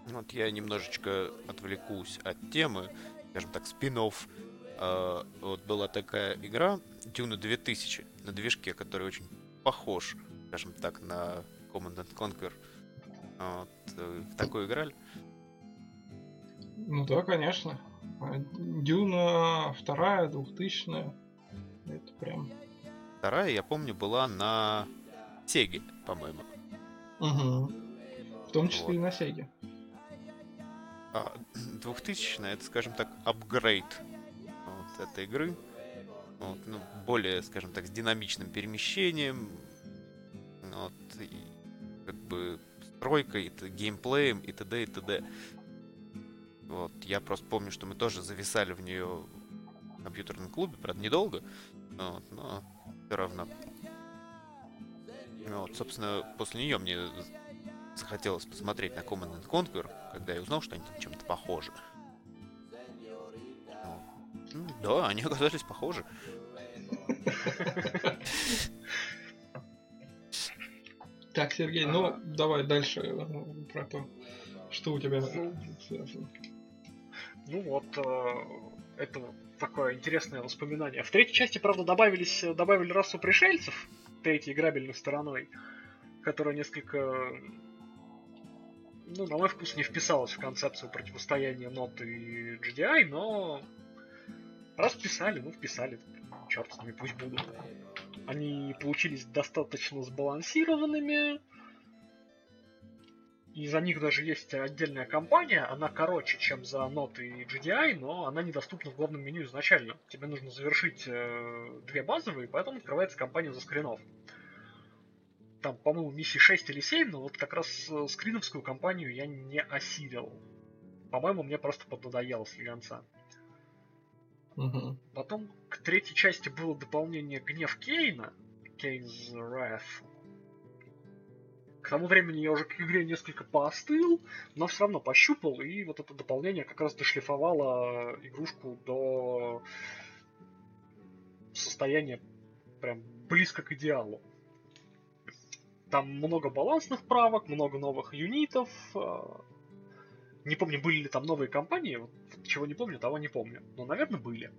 Вот я немножечко отвлекусь от темы, скажем так, спин -офф. Uh, вот была такая игра Dune 2000 на движке, который очень похож, скажем так, на Command and Conquer. Вот, э, в такую играли? Ну да, конечно. Дюна вторая, двухтысячная. Это прям вторая, я помню, была на Сеге, по-моему. Угу. В том числе вот. и на Сеге. А, 2000 это, скажем так, апгрейд этой игры. Вот, ну, более, скажем так, с динамичным перемещением. Вот, и как бы стройкой, и геймплеем и т.д. и т.д. Вот, я просто помню, что мы тоже зависали в нее в компьютерном клубе, правда, недолго. Вот, но все равно. Ну, вот, собственно, после нее мне захотелось посмотреть на Command and Conquer, когда я узнал, что они там чем-то похожи. Да, они оказались похожи. Так, Сергей, а... ну давай дальше э, про то, что у тебя ну, связано. Ну вот, э, это такое интересное воспоминание. В третьей части, правда, добавились, добавили расу пришельцев, третьей играбельной стороной, которая несколько, ну, на мой вкус, не вписалась в концепцию противостояния Нот и GDI, но раз вписали, ну, вписали. Черт с ними, пусть будут. Они получились достаточно сбалансированными, и за них даже есть отдельная компания, она короче, чем за Note и GDI, но она недоступна в главном меню изначально. Тебе нужно завершить э, две базовые, поэтому открывается компания за скринов. Там, по-моему, миссии 6 или 7, но вот как раз э, скриновскую компанию я не осилил. По-моему, мне просто поднадоело слегонца. Угу. Потом к третьей части было дополнение Гнев Кейна, Кейн's Wrath, к тому времени я уже к игре несколько поостыл, но все равно пощупал, и вот это дополнение как раз дошлифовало игрушку до состояния прям близко к идеалу. Там много балансных правок, много новых юнитов. Не помню, были ли там новые компании. Вот, чего не помню, того не помню. Но, наверное, были.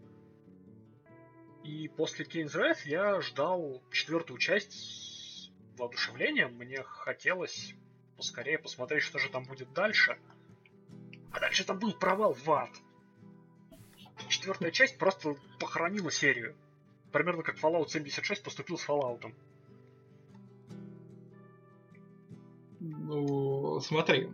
И после Keynes Wrath я ждал четвертую часть воодушевлением. Мне хотелось поскорее посмотреть, что же там будет дальше. А дальше там был провал в ад. Четвертая часть просто похоронила серию. Примерно как Fallout 76 поступил с Fallout. Ну, смотри,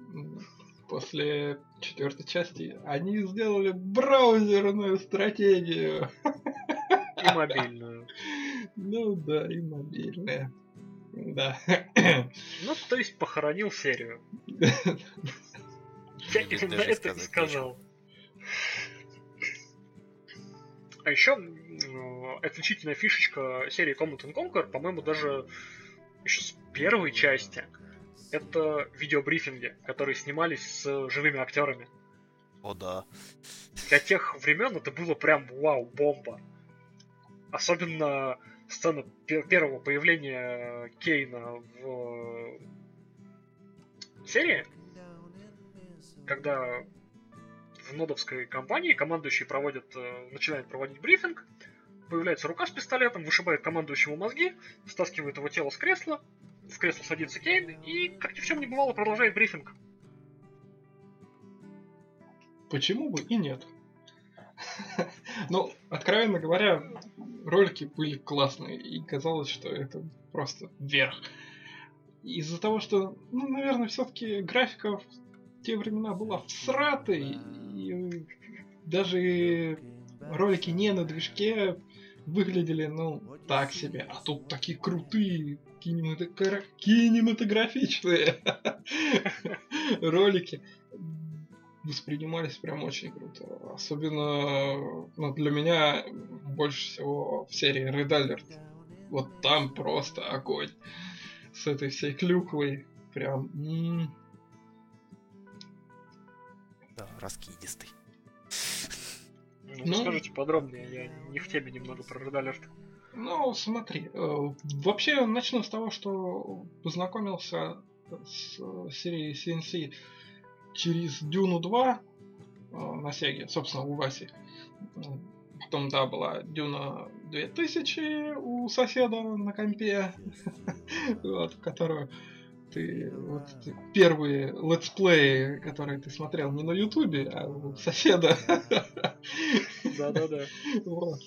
после четвертой части они сделали браузерную стратегию. И мобильную. Ну да, и мобильная. Да. Ну, то есть похоронил серию. Я именно это и сказал. А еще отличительная фишечка серии Command Conquer, по-моему, даже еще с первой части, это видеобрифинги, которые снимались с живыми актерами. О да. Для тех времен это было прям вау, бомба. Особенно сцена первого появления Кейна в серии, когда в нодовской компании командующий проводит, э, начинает проводить брифинг, появляется рука с пистолетом, вышибает командующему мозги, стаскивает его тело с кресла, в кресло садится Кейн и, как ни в чем не бывало, продолжает брифинг. Почему бы и нет? Ну, откровенно говоря, ролики были классные, и казалось, что это просто верх. Из-за того, что, ну, наверное, все-таки графика в те времена была всратой, и даже ролики не на движке выглядели, ну, так себе. А тут такие крутые кинематографичные ролики воспринимались прям очень круто. Особенно ну, для меня больше всего в серии Red Alert. Вот там просто огонь. С этой всей клюквой. Прям... М-м. Да, раскидистый. Ну, ну, скажите подробнее, я не в теме немного про Red Alert. Ну, смотри, э, вообще начну с того, что познакомился с серией CNC через Дюну 2 э, на Сеге, собственно, у Васи. Потом, да, была Дюна 2000 у соседа на компе, вот, которую ты вот первые летсплеи, которые ты смотрел не на Ютубе, а у соседа. Да-да-да. Вот.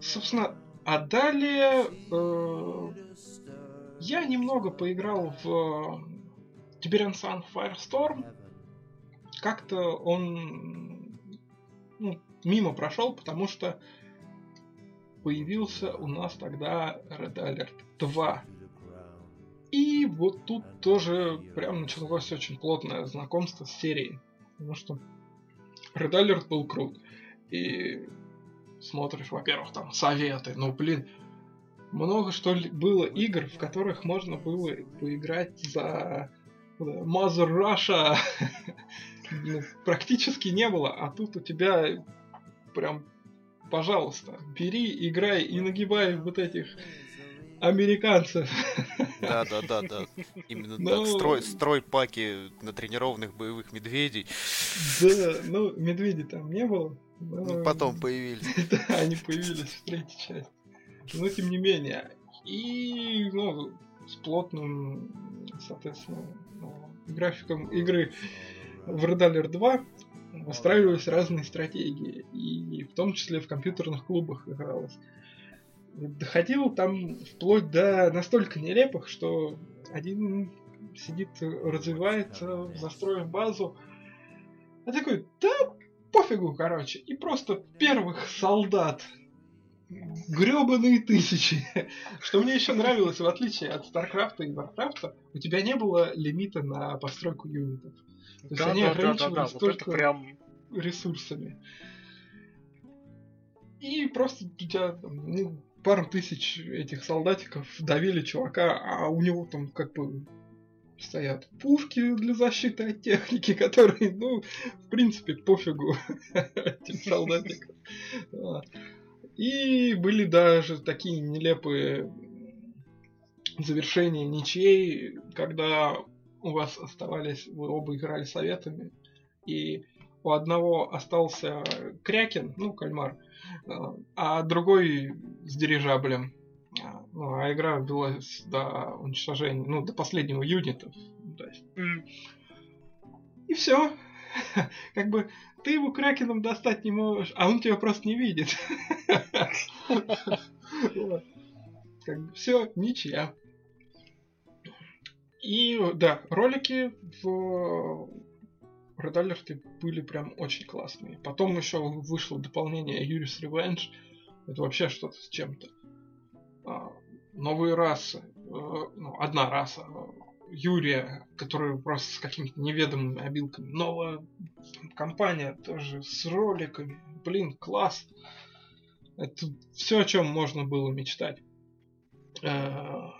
Собственно, а далее э, я немного поиграл в Tiberian Sun Firestorm как-то он ну, мимо прошел, потому что появился у нас тогда Red Alert 2. И вот тут тоже прям началось очень плотное знакомство с серией. Потому что Red Alert был крут. И смотришь, во-первых, там советы. Ну, блин, много что ли было игр, в которых можно было поиграть за Mother Russia ну, практически не было, а тут у тебя прям, пожалуйста, бери, играй и нагибай вот этих американцев. Да, да, да, да. Именно Ну- так. Строй, строй паки на тренированных боевых медведей. Да, ну, медведей там не было. Ну, потом появились. Да, они появились в третьей части. Но тем не менее. И, ну, с плотным, соответственно, ну, графиком игры в Red Alert 2 выстраивались разные стратегии. И в том числе в компьютерных клубах игралось. Доходило там вплоть до настолько нелепых, что один сидит, развивается, застроив базу, а такой, да пофигу, короче. И просто первых солдат гребаные тысячи. Что мне еще нравилось, в отличие от Старкрафта и Варкрафта, у тебя не было лимита на постройку юнитов. То есть они Да, да, да, да, да, ограничивались вот только прям... ресурсами. И просто у тебя ну, пару тысяч этих солдатиков давили чувака, а у него там как бы стоят пушки для защиты от техники, которые, ну, в принципе, пофигу этим солдатикам. И были даже такие нелепые завершения ничей, когда у вас оставались, вы оба играли советами, и у одного остался Крякин, ну, кальмар, а, а другой с дирижаблем. А, Ну, а игра велась до уничтожения, ну, до последнего юнита. То есть и все. Как бы ты его кракеном достать не можешь, а он тебя просто не видит. Как бы все, ничья. И да, ролики в Red Alert были прям очень классные. Потом еще вышло дополнение Юрис Revenge. Это вообще что-то с чем-то. А, Новые расы. Э, Ну, одна раса. э, Юрия, который просто с какими-то неведомыми обилками. Новая компания тоже с роликами. Блин, класс. Это все, о чем можно было мечтать. Э,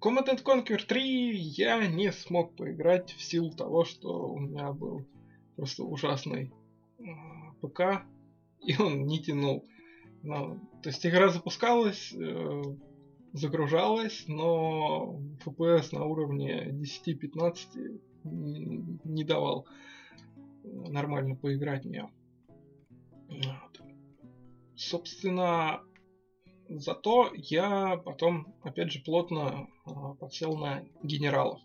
Command and Conquer 3 я не смог поиграть в силу того, что у меня был просто ужасный ПК, и он не тянул. Ну, то есть игра запускалась, э, загружалась, но FPS на уровне 10-15 н- не давал нормально поиграть в нее. Вот. Собственно, зато я потом, опять же, плотно а, подсел на генералов.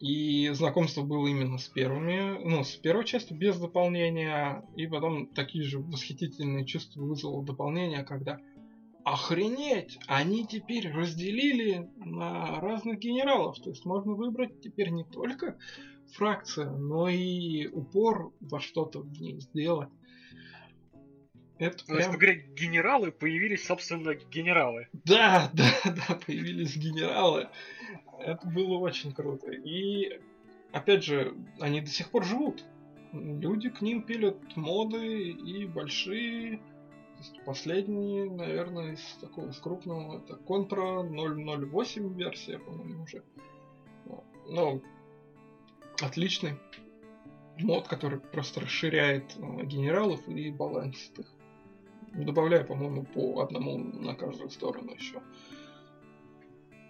И знакомство было именно с первыми, ну, с первой частью без дополнения, и потом такие же восхитительные чувства вызвало дополнение, когда охренеть, они теперь разделили на разных генералов, то есть можно выбрать теперь не только фракцию, но и упор во что-то в ней сделать. Это То есть прям... в игре генералы появились, собственно, генералы. Да, да, да, появились генералы. Это было очень круто. И, опять же, они до сих пор живут. Люди к ним пилят моды и большие. То есть Последний, наверное, из такого из крупного, это Contra 008 версия, по-моему, уже. Ну, отличный мод, который просто расширяет э, генералов и балансит их. Добавляя, по-моему, по одному на каждую сторону еще.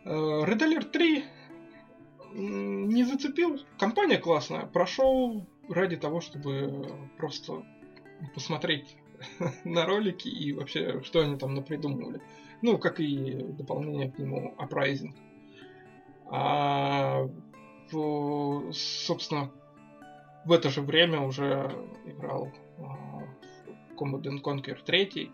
Э, Alert 3 м, не зацепил. Компания классная. Прошел ради того, чтобы просто посмотреть на ролики и вообще, что они там напридумывали. Ну, как и дополнение к нему Uprising. А, собственно, в это же время уже играл а, Command and Conquer 3.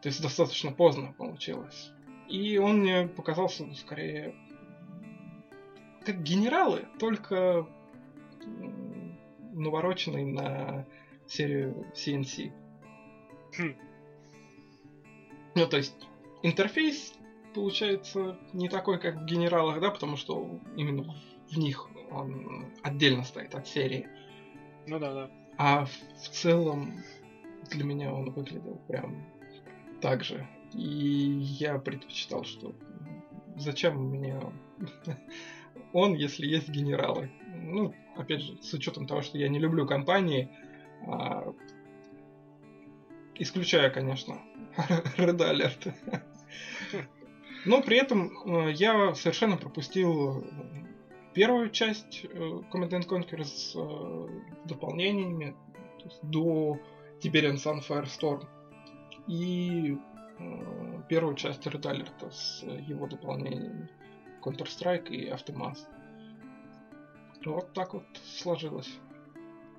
То есть достаточно поздно получилось. И он мне показался ну, скорее как генералы, только навороченный на серию CNC. Хм. Ну, то есть интерфейс получается не такой, как в генералах, да, потому что именно в них он отдельно стоит от серии. Ну да, да. А в в целом для меня он выглядел прям так же. И я предпочитал, что зачем мне он, если есть генералы. Ну, опять же, с учетом того, что я не люблю компании, а, исключая, конечно, Red Alert. Но при этом э, я совершенно пропустил первую часть э, Command Conquer с э, дополнениями до Tiberian Sun Firestorm и первую часть Red Alert с его дополнениями Counter-Strike и Aftermath. Вот так вот сложилось.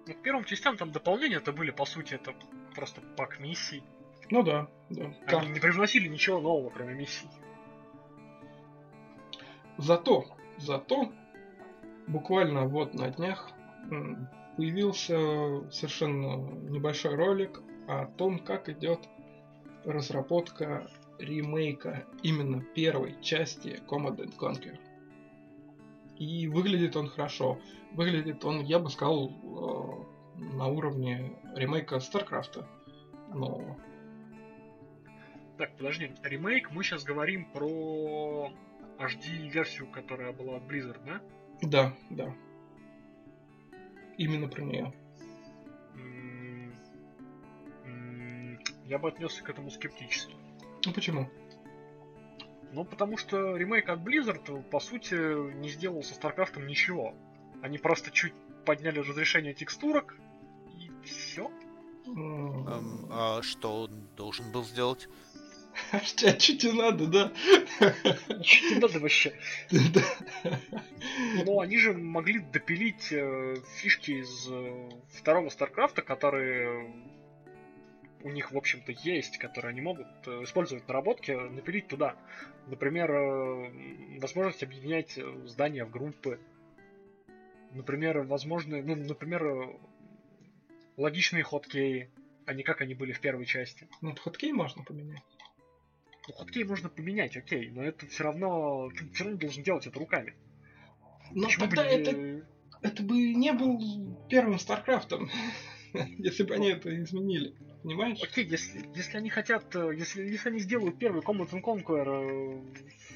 Ну, к первым частям там дополнения-то были, по сути, это просто пак миссий. Ну да, да. Они как? не привносили ничего нового, кроме миссий. Зато, зато, буквально вот на днях появился совершенно небольшой ролик о том, как идет разработка ремейка именно первой части Command Conquer. И выглядит он хорошо. Выглядит он, я бы сказал, э, на уровне ремейка Старкрафта. Но... Так, подожди. Ремейк, мы сейчас говорим про HD-версию, которая была от Blizzard, да? Да, да. Именно про нее. Я бы отнесся к этому скептически. Ну почему? Ну, потому что ремейк от Blizzard, по сути, не сделал со StarCraft ничего. Они просто чуть подняли разрешение текстурок, и все. Um, а что он должен был сделать? А чуть и надо, да? Чуть и надо вообще. Ну, они же могли допилить э, фишки из э, второго Старкрафта, которые у них, в общем-то, есть, которые они могут э, использовать наработки, напилить туда. Например, э, возможность объединять э, здания в группы. Например, возможно, ну, например, логичные ходкеи, а не как они были в первой части. Ну, ходкей можно поменять. Ну, ходкей можно поменять, окей, но это все равно, ты все равно должен делать это руками. Но Почему тогда бы... это, это бы не был первым Старкрафтом, если бы они это изменили. Понимаешь? Окей, если, если они хотят, э, если, если они сделают первый Command and Conquer э,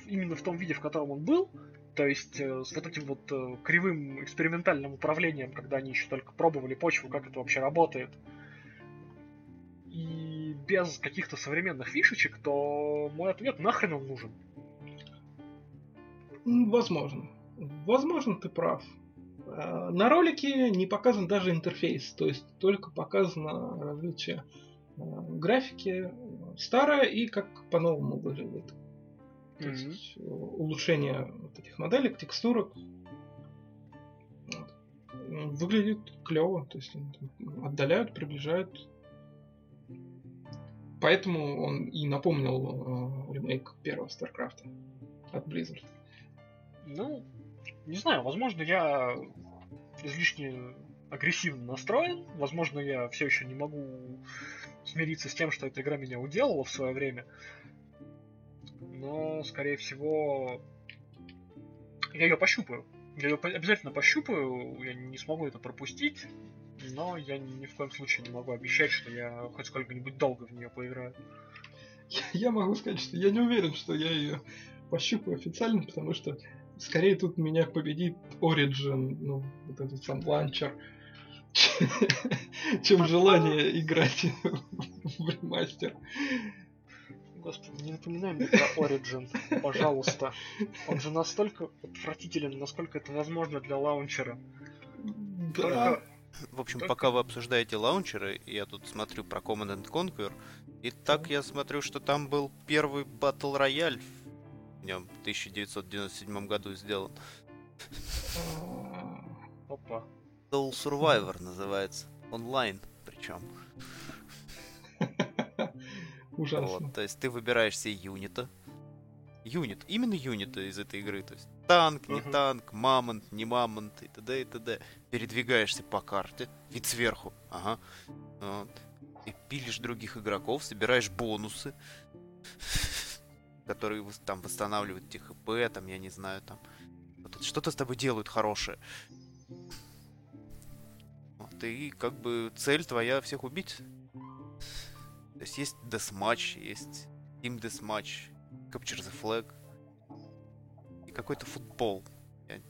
именно в том виде, в котором он был, то есть э, с вот этим вот кривым экспериментальным управлением, когда они еще только пробовали почву, как это вообще работает, и без каких-то современных фишечек, то мой ответ нахрен он нужен. Возможно. Возможно, ты прав. А, на ролике не показан даже интерфейс, то есть только показано различие а, графики старая и как по-новому выглядит. То mm-hmm. есть улучшение вот этих моделек, текстурок. Вот. Выглядит клево, то есть отдаляют, приближают. Поэтому он и напомнил э, ремейк первого StarCraft от Blizzard. Ну, не знаю, возможно, я излишне агрессивно настроен. Возможно, я все еще не могу смириться с тем, что эта игра меня уделала в свое время. Но, скорее всего, я ее пощупаю. Я ее обязательно пощупаю, я не смогу это пропустить, но я ни в коем случае не могу обещать, что я хоть сколько-нибудь долго в нее поиграю. Я могу сказать, что я не уверен, что я ее пощупаю официально, потому что скорее тут меня победит Origin, ну, вот этот сам ланчер, чем желание играть в ремастер. Господи, не напоминай мне про Origin, пожалуйста. Он же настолько отвратителен, насколько это возможно для лаунчера. Да. Только... В общем, Только... пока вы обсуждаете лаунчеры, я тут смотрю про Command and Conquer, и так я смотрю, что там был первый Royale в нем в 1997 году сделан. Опа. Soul Survivor называется. Онлайн причем. Ужасно. Вот, то есть ты выбираешь себе юнита. Юнит, именно юнита из этой игры. То есть танк, не uh-huh. танк, мамонт, не мамонт и т.д. и т.д. Передвигаешься по карте, вид сверху. Ага. Вот. И пилишь других игроков, собираешь бонусы которые там восстанавливают ТХП, там, я не знаю, там. Что-то с тобой делают хорошее. Вот, и как бы цель твоя всех убить. То есть есть Deathmatch, есть Team Deathmatch, Capture the Flag и какой-то футбол. Я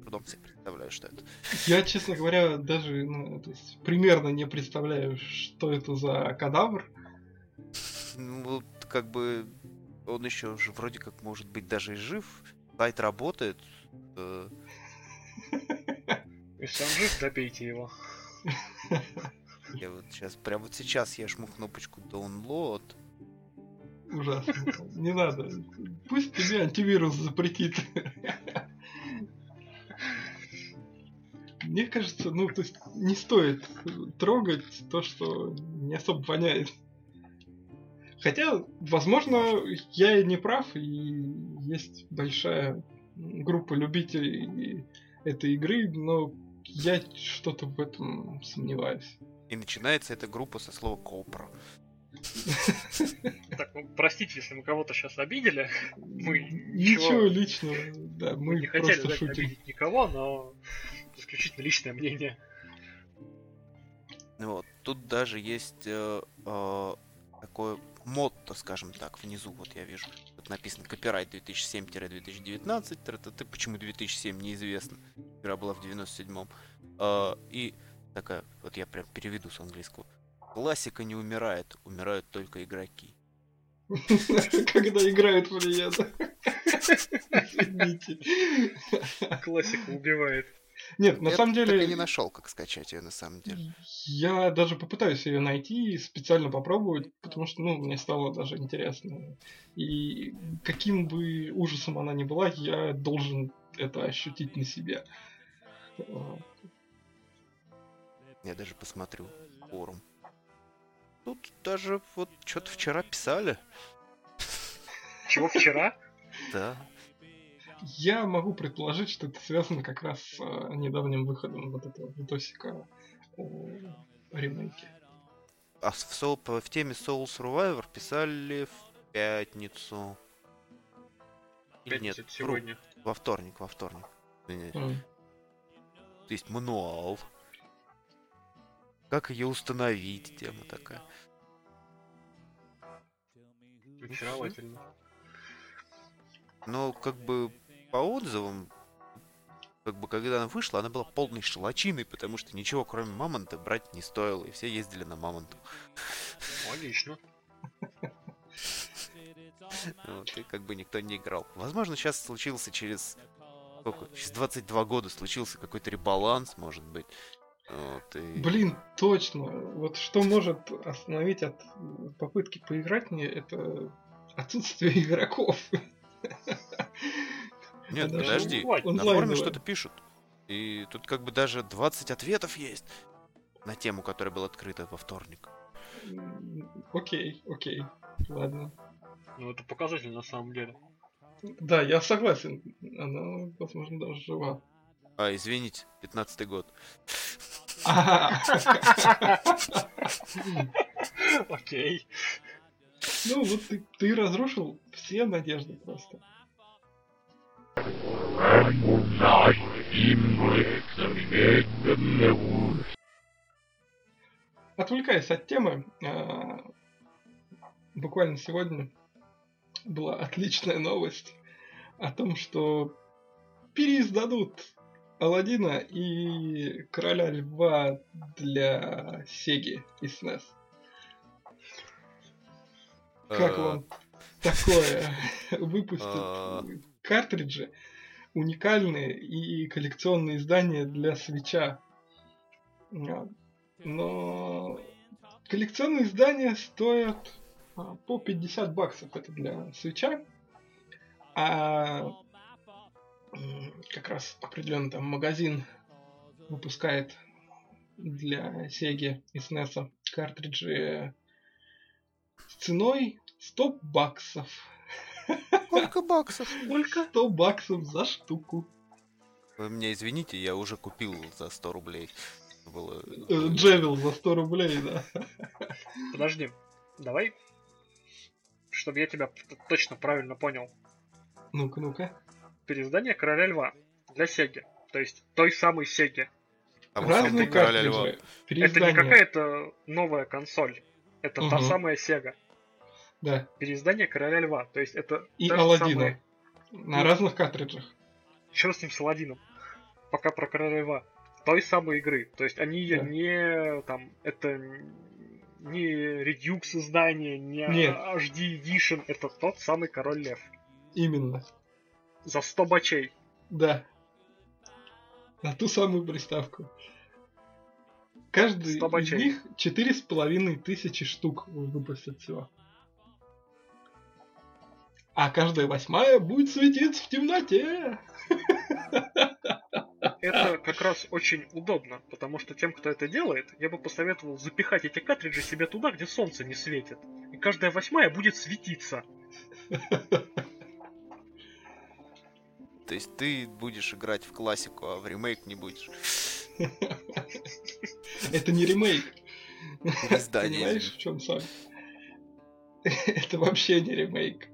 трудом себе представляю, что это. Я, честно говоря, даже ну, то есть, примерно не представляю, что это за кадавр. Ну, вот как бы он еще же вроде как может быть даже и жив. Сайт работает. э, Если он жив, добейте его. Я вот сейчас, прямо вот сейчас я жму кнопочку download. Ужасно. Не надо. Пусть тебе антивирус запретит. Мне кажется, ну, то есть не стоит трогать то, что не особо воняет. Хотя, возможно, я и не прав, и есть большая группа любителей этой игры, но я что-то в этом сомневаюсь. И начинается эта группа со слова Копра. Так, ну, простите, если мы кого-то сейчас обидели. Мы Ничего ничего- личного, да, Мы мы не хотели шутим. обидеть никого, но исключительно личное мнение. Ну Вот. Тут даже есть э, э, такое мотто, скажем так, внизу, вот я вижу. Тут написано копирайт 2007-2019, тра-та-та. почему 2007 неизвестно. Игра была в 97-м. Э, и такая, вот я прям переведу с английского. Классика не умирает, умирают только игроки. Когда играют это. Извините. Классика убивает. Нет, на Я самом так и не деле, нашел, как скачать ее на самом деле. я даже попытаюсь ее найти и специально попробовать, потому что, ну, мне стало даже интересно. И каким бы ужасом она ни была, я должен это ощутить на себе. Я даже посмотрю форум. Тут даже вот что-то вчера писали. Чего вчера? Да. Я могу предположить, что это связано как раз с э, недавним выходом вот этого видосика о ремейке. А в, Soul- в теме Soul Survivor писали в пятницу. Или нет, Пятница, вру. сегодня. во вторник, во вторник. М. То есть мануал. Как ее установить, тема такая. Очаровательно. Но как бы по отзывам, как бы когда она вышла, она была полной шелочиной, потому что ничего кроме мамонта брать не стоило, и все ездили на мамонту. Логично. Вот, и как бы никто не играл. Возможно, сейчас случился через... Сколько? Через 22 года случился какой-то ребаланс, может быть. Вот, и... Блин, точно. Вот что может остановить от попытки поиграть мне, это отсутствие игроков. Нет, Даже подожди. онлайн- На форуме что-то пишут. И тут как бы даже 20 ответов есть на тему, которая была открыта во вторник. Окей, окей. Ладно. Ну, это показатель на самом деле. Да, я согласен. Она, возможно, даже жива. А, извините, 15 год. Окей. Ну вот ты, ты разрушил все надежды просто. Отвлекаясь от темы, а, буквально сегодня была отличная новость о том, что переиздадут Алладина и Короля Льва для Сеги и SNES. Как Э, вам такое? Выпустят картриджи, уникальные и коллекционные издания для свеча. Но коллекционные издания стоят а, по 50 баксов, это для свеча. А как раз определенный там магазин выпускает для Sega и SNES картриджи с ценой 100 баксов. Сколько баксов? Сколько? 100 баксов за штуку. Вы меня извините, я уже купил за 100 рублей. Было... Э, Джевил за 100 рублей, да. Подожди. Давай. Чтобы я тебя точно правильно понял. Ну-ка, ну-ка. Переиздание Короля Льва для Сеги. То есть той самой Сеги. А Разные Короля Льва. Это не какая-то новая консоль. Это та Мгм. самая Сега. Да. Переиздание Короля Льва. То есть это И Алладина. самая- На разных картриджах. Что с ним с Аладдином? Пока про Короля Льва. Той самой игры. То есть они ее Да. не там. Это ни Redux издание, ни Нет. HD Edition. Это тот самый Король Лев. Именно. За 100 бачей. Да. На ту самую приставку. Каждый из них четыре с половиной тысячи штук выпустят всего. А каждая восьмая будет светиться в темноте. Это как раз очень удобно, потому что тем, кто это делает, я бы посоветовал запихать эти картриджи себе туда, где солнце не светит. И каждая восьмая будет светиться. То есть ты будешь играть в классику, а в ремейк не будешь. Это не ремейк. Понимаешь, в чем суть? Это вообще не ремейк.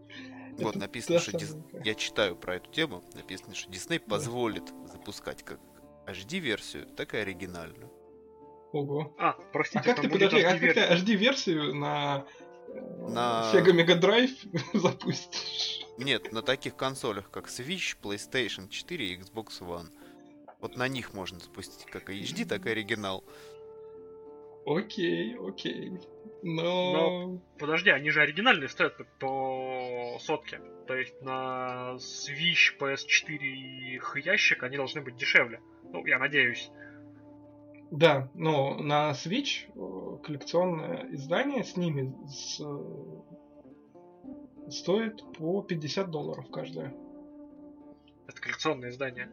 Вот написано, что Дис- я читаю про эту тему, написано, что Дисней позволит запускать как HD-версию, так и оригинальную. Ого. А, простите, А как ты, подожди, а как ты. HD-версию на, э, На- Sega Mega Drive запустишь? Нет, на таких консолях, как Switch, PlayStation 4 и Xbox One. Вот на них можно запустить как HD, так и оригинал. Окей, окей. Но... Подожди, они же оригинальные стоят по, по сотке. То есть на Switch, PS4 и их ящик они должны быть дешевле. Ну, я надеюсь. Да, но на Switch э, коллекционное издание с ними с, э, стоит по 50 долларов каждое. Это коллекционное издание.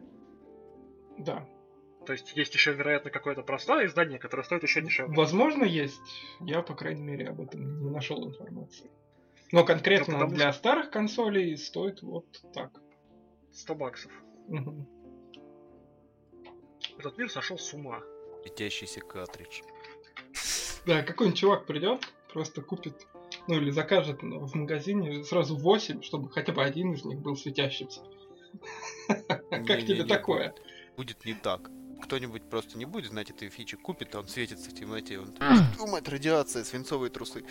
Да. То есть есть еще, вероятно, какое-то простое издание, которое стоит еще дешевле. Возможно, есть. Я, по крайней мере, об этом не нашел информации. Но конкретно потому для старых консолей стоит вот так. 100 баксов. Этот мир сошел с ума. Светящийся картридж. Да, какой-нибудь чувак придет, просто купит, ну или закажет ну, в магазине сразу 8, чтобы хотя бы один из них был светящимся. Как тебе такое? Будет не так. Кто-нибудь просто не будет знать этой фичи, купит, а он светится в темноте. Он думает, радиация, свинцовые трусы.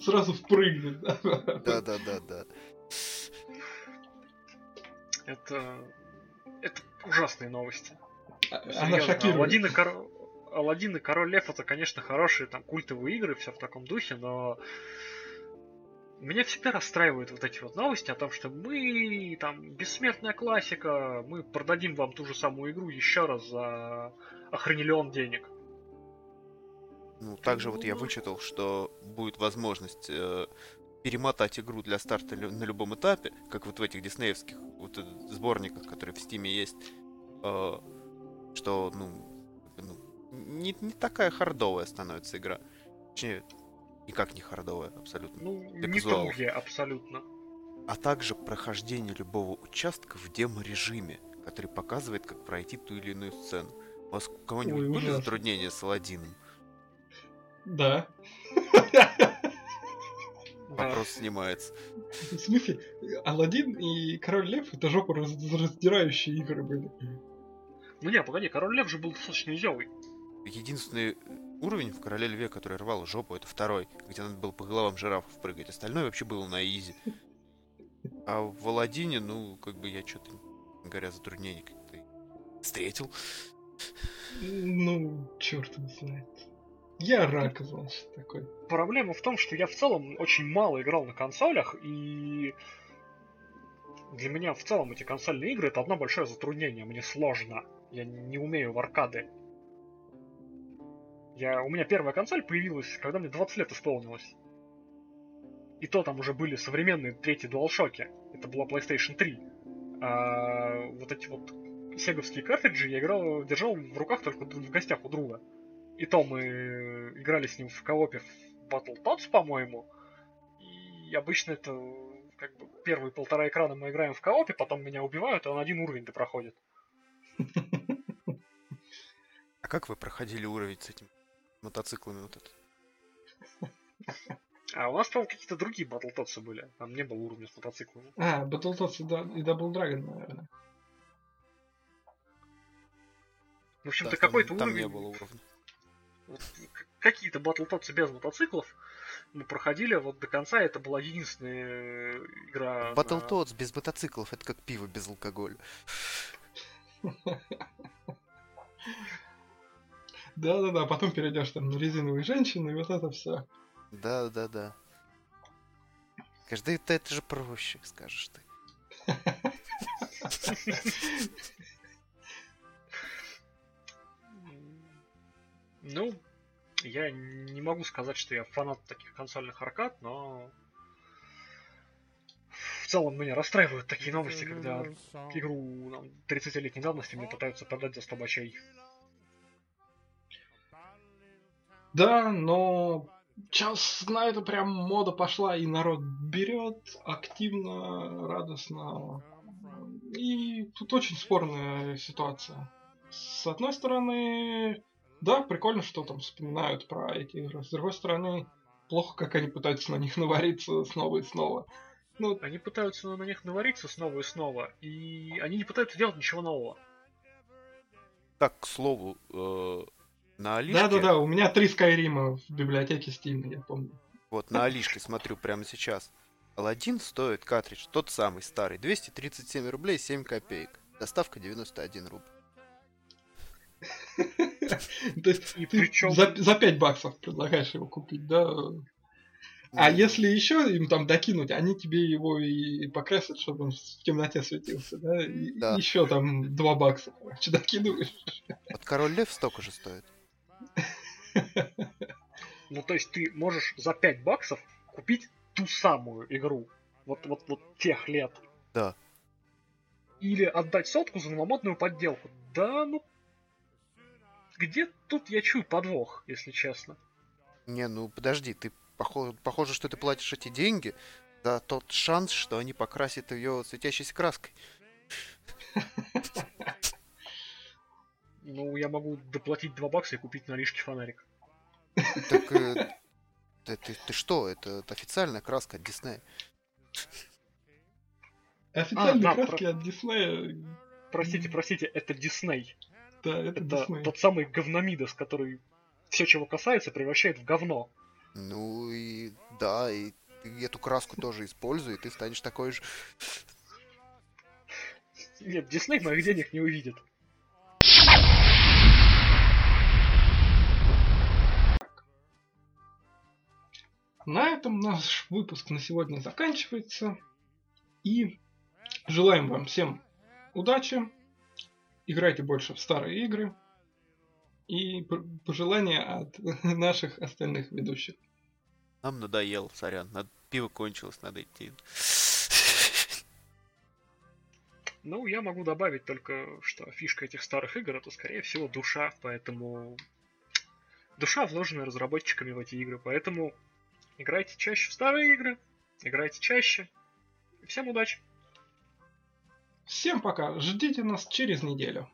Сразу впрыгнет. да? Да-да-да-да. Это... Это ужасные новости. Она Серьезно, шокирует. Аладдин и, Кор- Аладдин и Король Лев это, конечно, хорошие там культовые игры, все в таком духе, но меня всегда расстраивают вот эти вот новости о том, что мы там бессмертная классика, мы продадим вам ту же самую игру еще раз за охренелион денег. Ну, также вот я вычитал, что будет возможность э, перемотать игру для старта лю- на любом этапе, как вот в этих диснеевских вот, э, сборниках, которые в Стиме есть, э, что, ну, ну, не, не такая хардовая становится игра. Точнее, никак не хардовая, абсолютно. Ну, не Визуал. тугие абсолютно. А также прохождение любого участка в демо-режиме, который показывает, как пройти ту или иную сцену. У вас у кого-нибудь Ой, были ужасно. затруднения с Аладдином? Да. Вопрос снимается. В смысле, Алладин и Король Лев это жопу раз- раздирающие игры были. Ну не, погоди, Король Лев же был достаточно изёвый. Единственный уровень в Короле Льве, который рвал жопу, это второй, где надо было по головам жирафов прыгать. Остальное вообще было на изи. А в Аладдине, ну, как бы я что-то, говоря, затруднений как-то встретил. Ну, черт его знает. Я рак, значит, такой. Проблема в том, что я в целом очень мало играл на консолях, и для меня в целом эти консольные игры это одно большое затруднение. Мне сложно. Я не умею в аркады. Я, у меня первая консоль появилась, когда мне 20 лет исполнилось. И то там уже были современные третьи DualShock. Это была PlayStation 3. А вот эти вот сеговские картриджи я играл, держал в руках только в гостях у друга. И то мы играли с ним в коопе в Battletoads, по-моему. И обычно это как бы первые полтора экрана мы играем в коопе, потом меня убивают, и он один уровень то проходит. А как вы проходили уровень с этими мотоциклами вот это? А у нас, по-моему, какие-то другие Battletoads были. Там не было уровня с мотоциклами. А, Battletoads и Да- и Double Dragon, наверное. В общем-то, Да, там- какой-то там уровень... не было уровня. вот Какие-то Battletoads без мотоциклов мы проходили вот до конца. Это была единственная игра... на- Battletoads без мотоциклов, это как пиво без алкоголя. Да-да-да, потом перейдешь там на резиновые женщины, и вот это все. Да, да, да. Каждый это, это же проще, скажешь ты. Ну, я не могу сказать, что я фанат таких консольных аркад, но в целом меня расстраивают такие новости, когда игру там, 30-летней давности мне пытаются продать за 100 бачей. Да, но сейчас на это прям мода пошла, и народ берет активно, радостно. И тут очень спорная ситуация. С одной стороны, да, прикольно, что там вспоминают про эти игры. С другой стороны, плохо, как они пытаются на них навариться снова и снова. Ну, они пытаются на них навариться снова и снова, и они не пытаются делать ничего нового. Так, к слову, э, на Алишке... Да-да-да, у меня три Скайрима в библиотеке Steam, я помню. Вот на Алишке смотрю прямо сейчас. Алладин стоит картридж, тот самый старый, 237 рублей 7 копеек. Доставка 91 рубль. То есть за, за 5 баксов предлагаешь его купить, да? А если еще им там докинуть, они тебе его и покрасят, чтобы он в темноте светился, да? И да. еще там 2 бакса, короче, докидываешь. Вот король лев столько же стоит. Ну, то есть ты можешь за 5 баксов купить ту самую игру. Вот, вот, вот тех лет. Да. Или отдать сотку за новомодную подделку. Да, ну где тут я чую подвох, если честно? Не, ну подожди, ты похоже, похоже, что ты платишь эти деньги за тот шанс, что они покрасят ее светящейся краской. Ну, я могу доплатить 2 бакса и купить на лишке фонарик. Так э, ты, ты, ты что? Это, это официальная краска от Диснея. Официальные а, да, краски про... от Диснея. Простите, простите, это Дисней. Да, это, это тот самый говномидос, который все, чего касается, превращает в говно. Ну и да, и эту краску тоже используй, и ты станешь такой же. Нет, Дисней моих денег не увидит. На этом наш выпуск на сегодня заканчивается. И желаем вам всем удачи, играйте больше в старые игры. И пожелания от наших остальных ведущих. Нам надоело, сорян. Надо... Пиво кончилось, надо идти. Ну, я могу добавить только, что фишка этих старых игр это, скорее всего, душа, поэтому... Душа, вложенная разработчиками в эти игры, поэтому играйте чаще в старые игры, играйте чаще. Всем удачи! Всем пока. Ждите нас через неделю.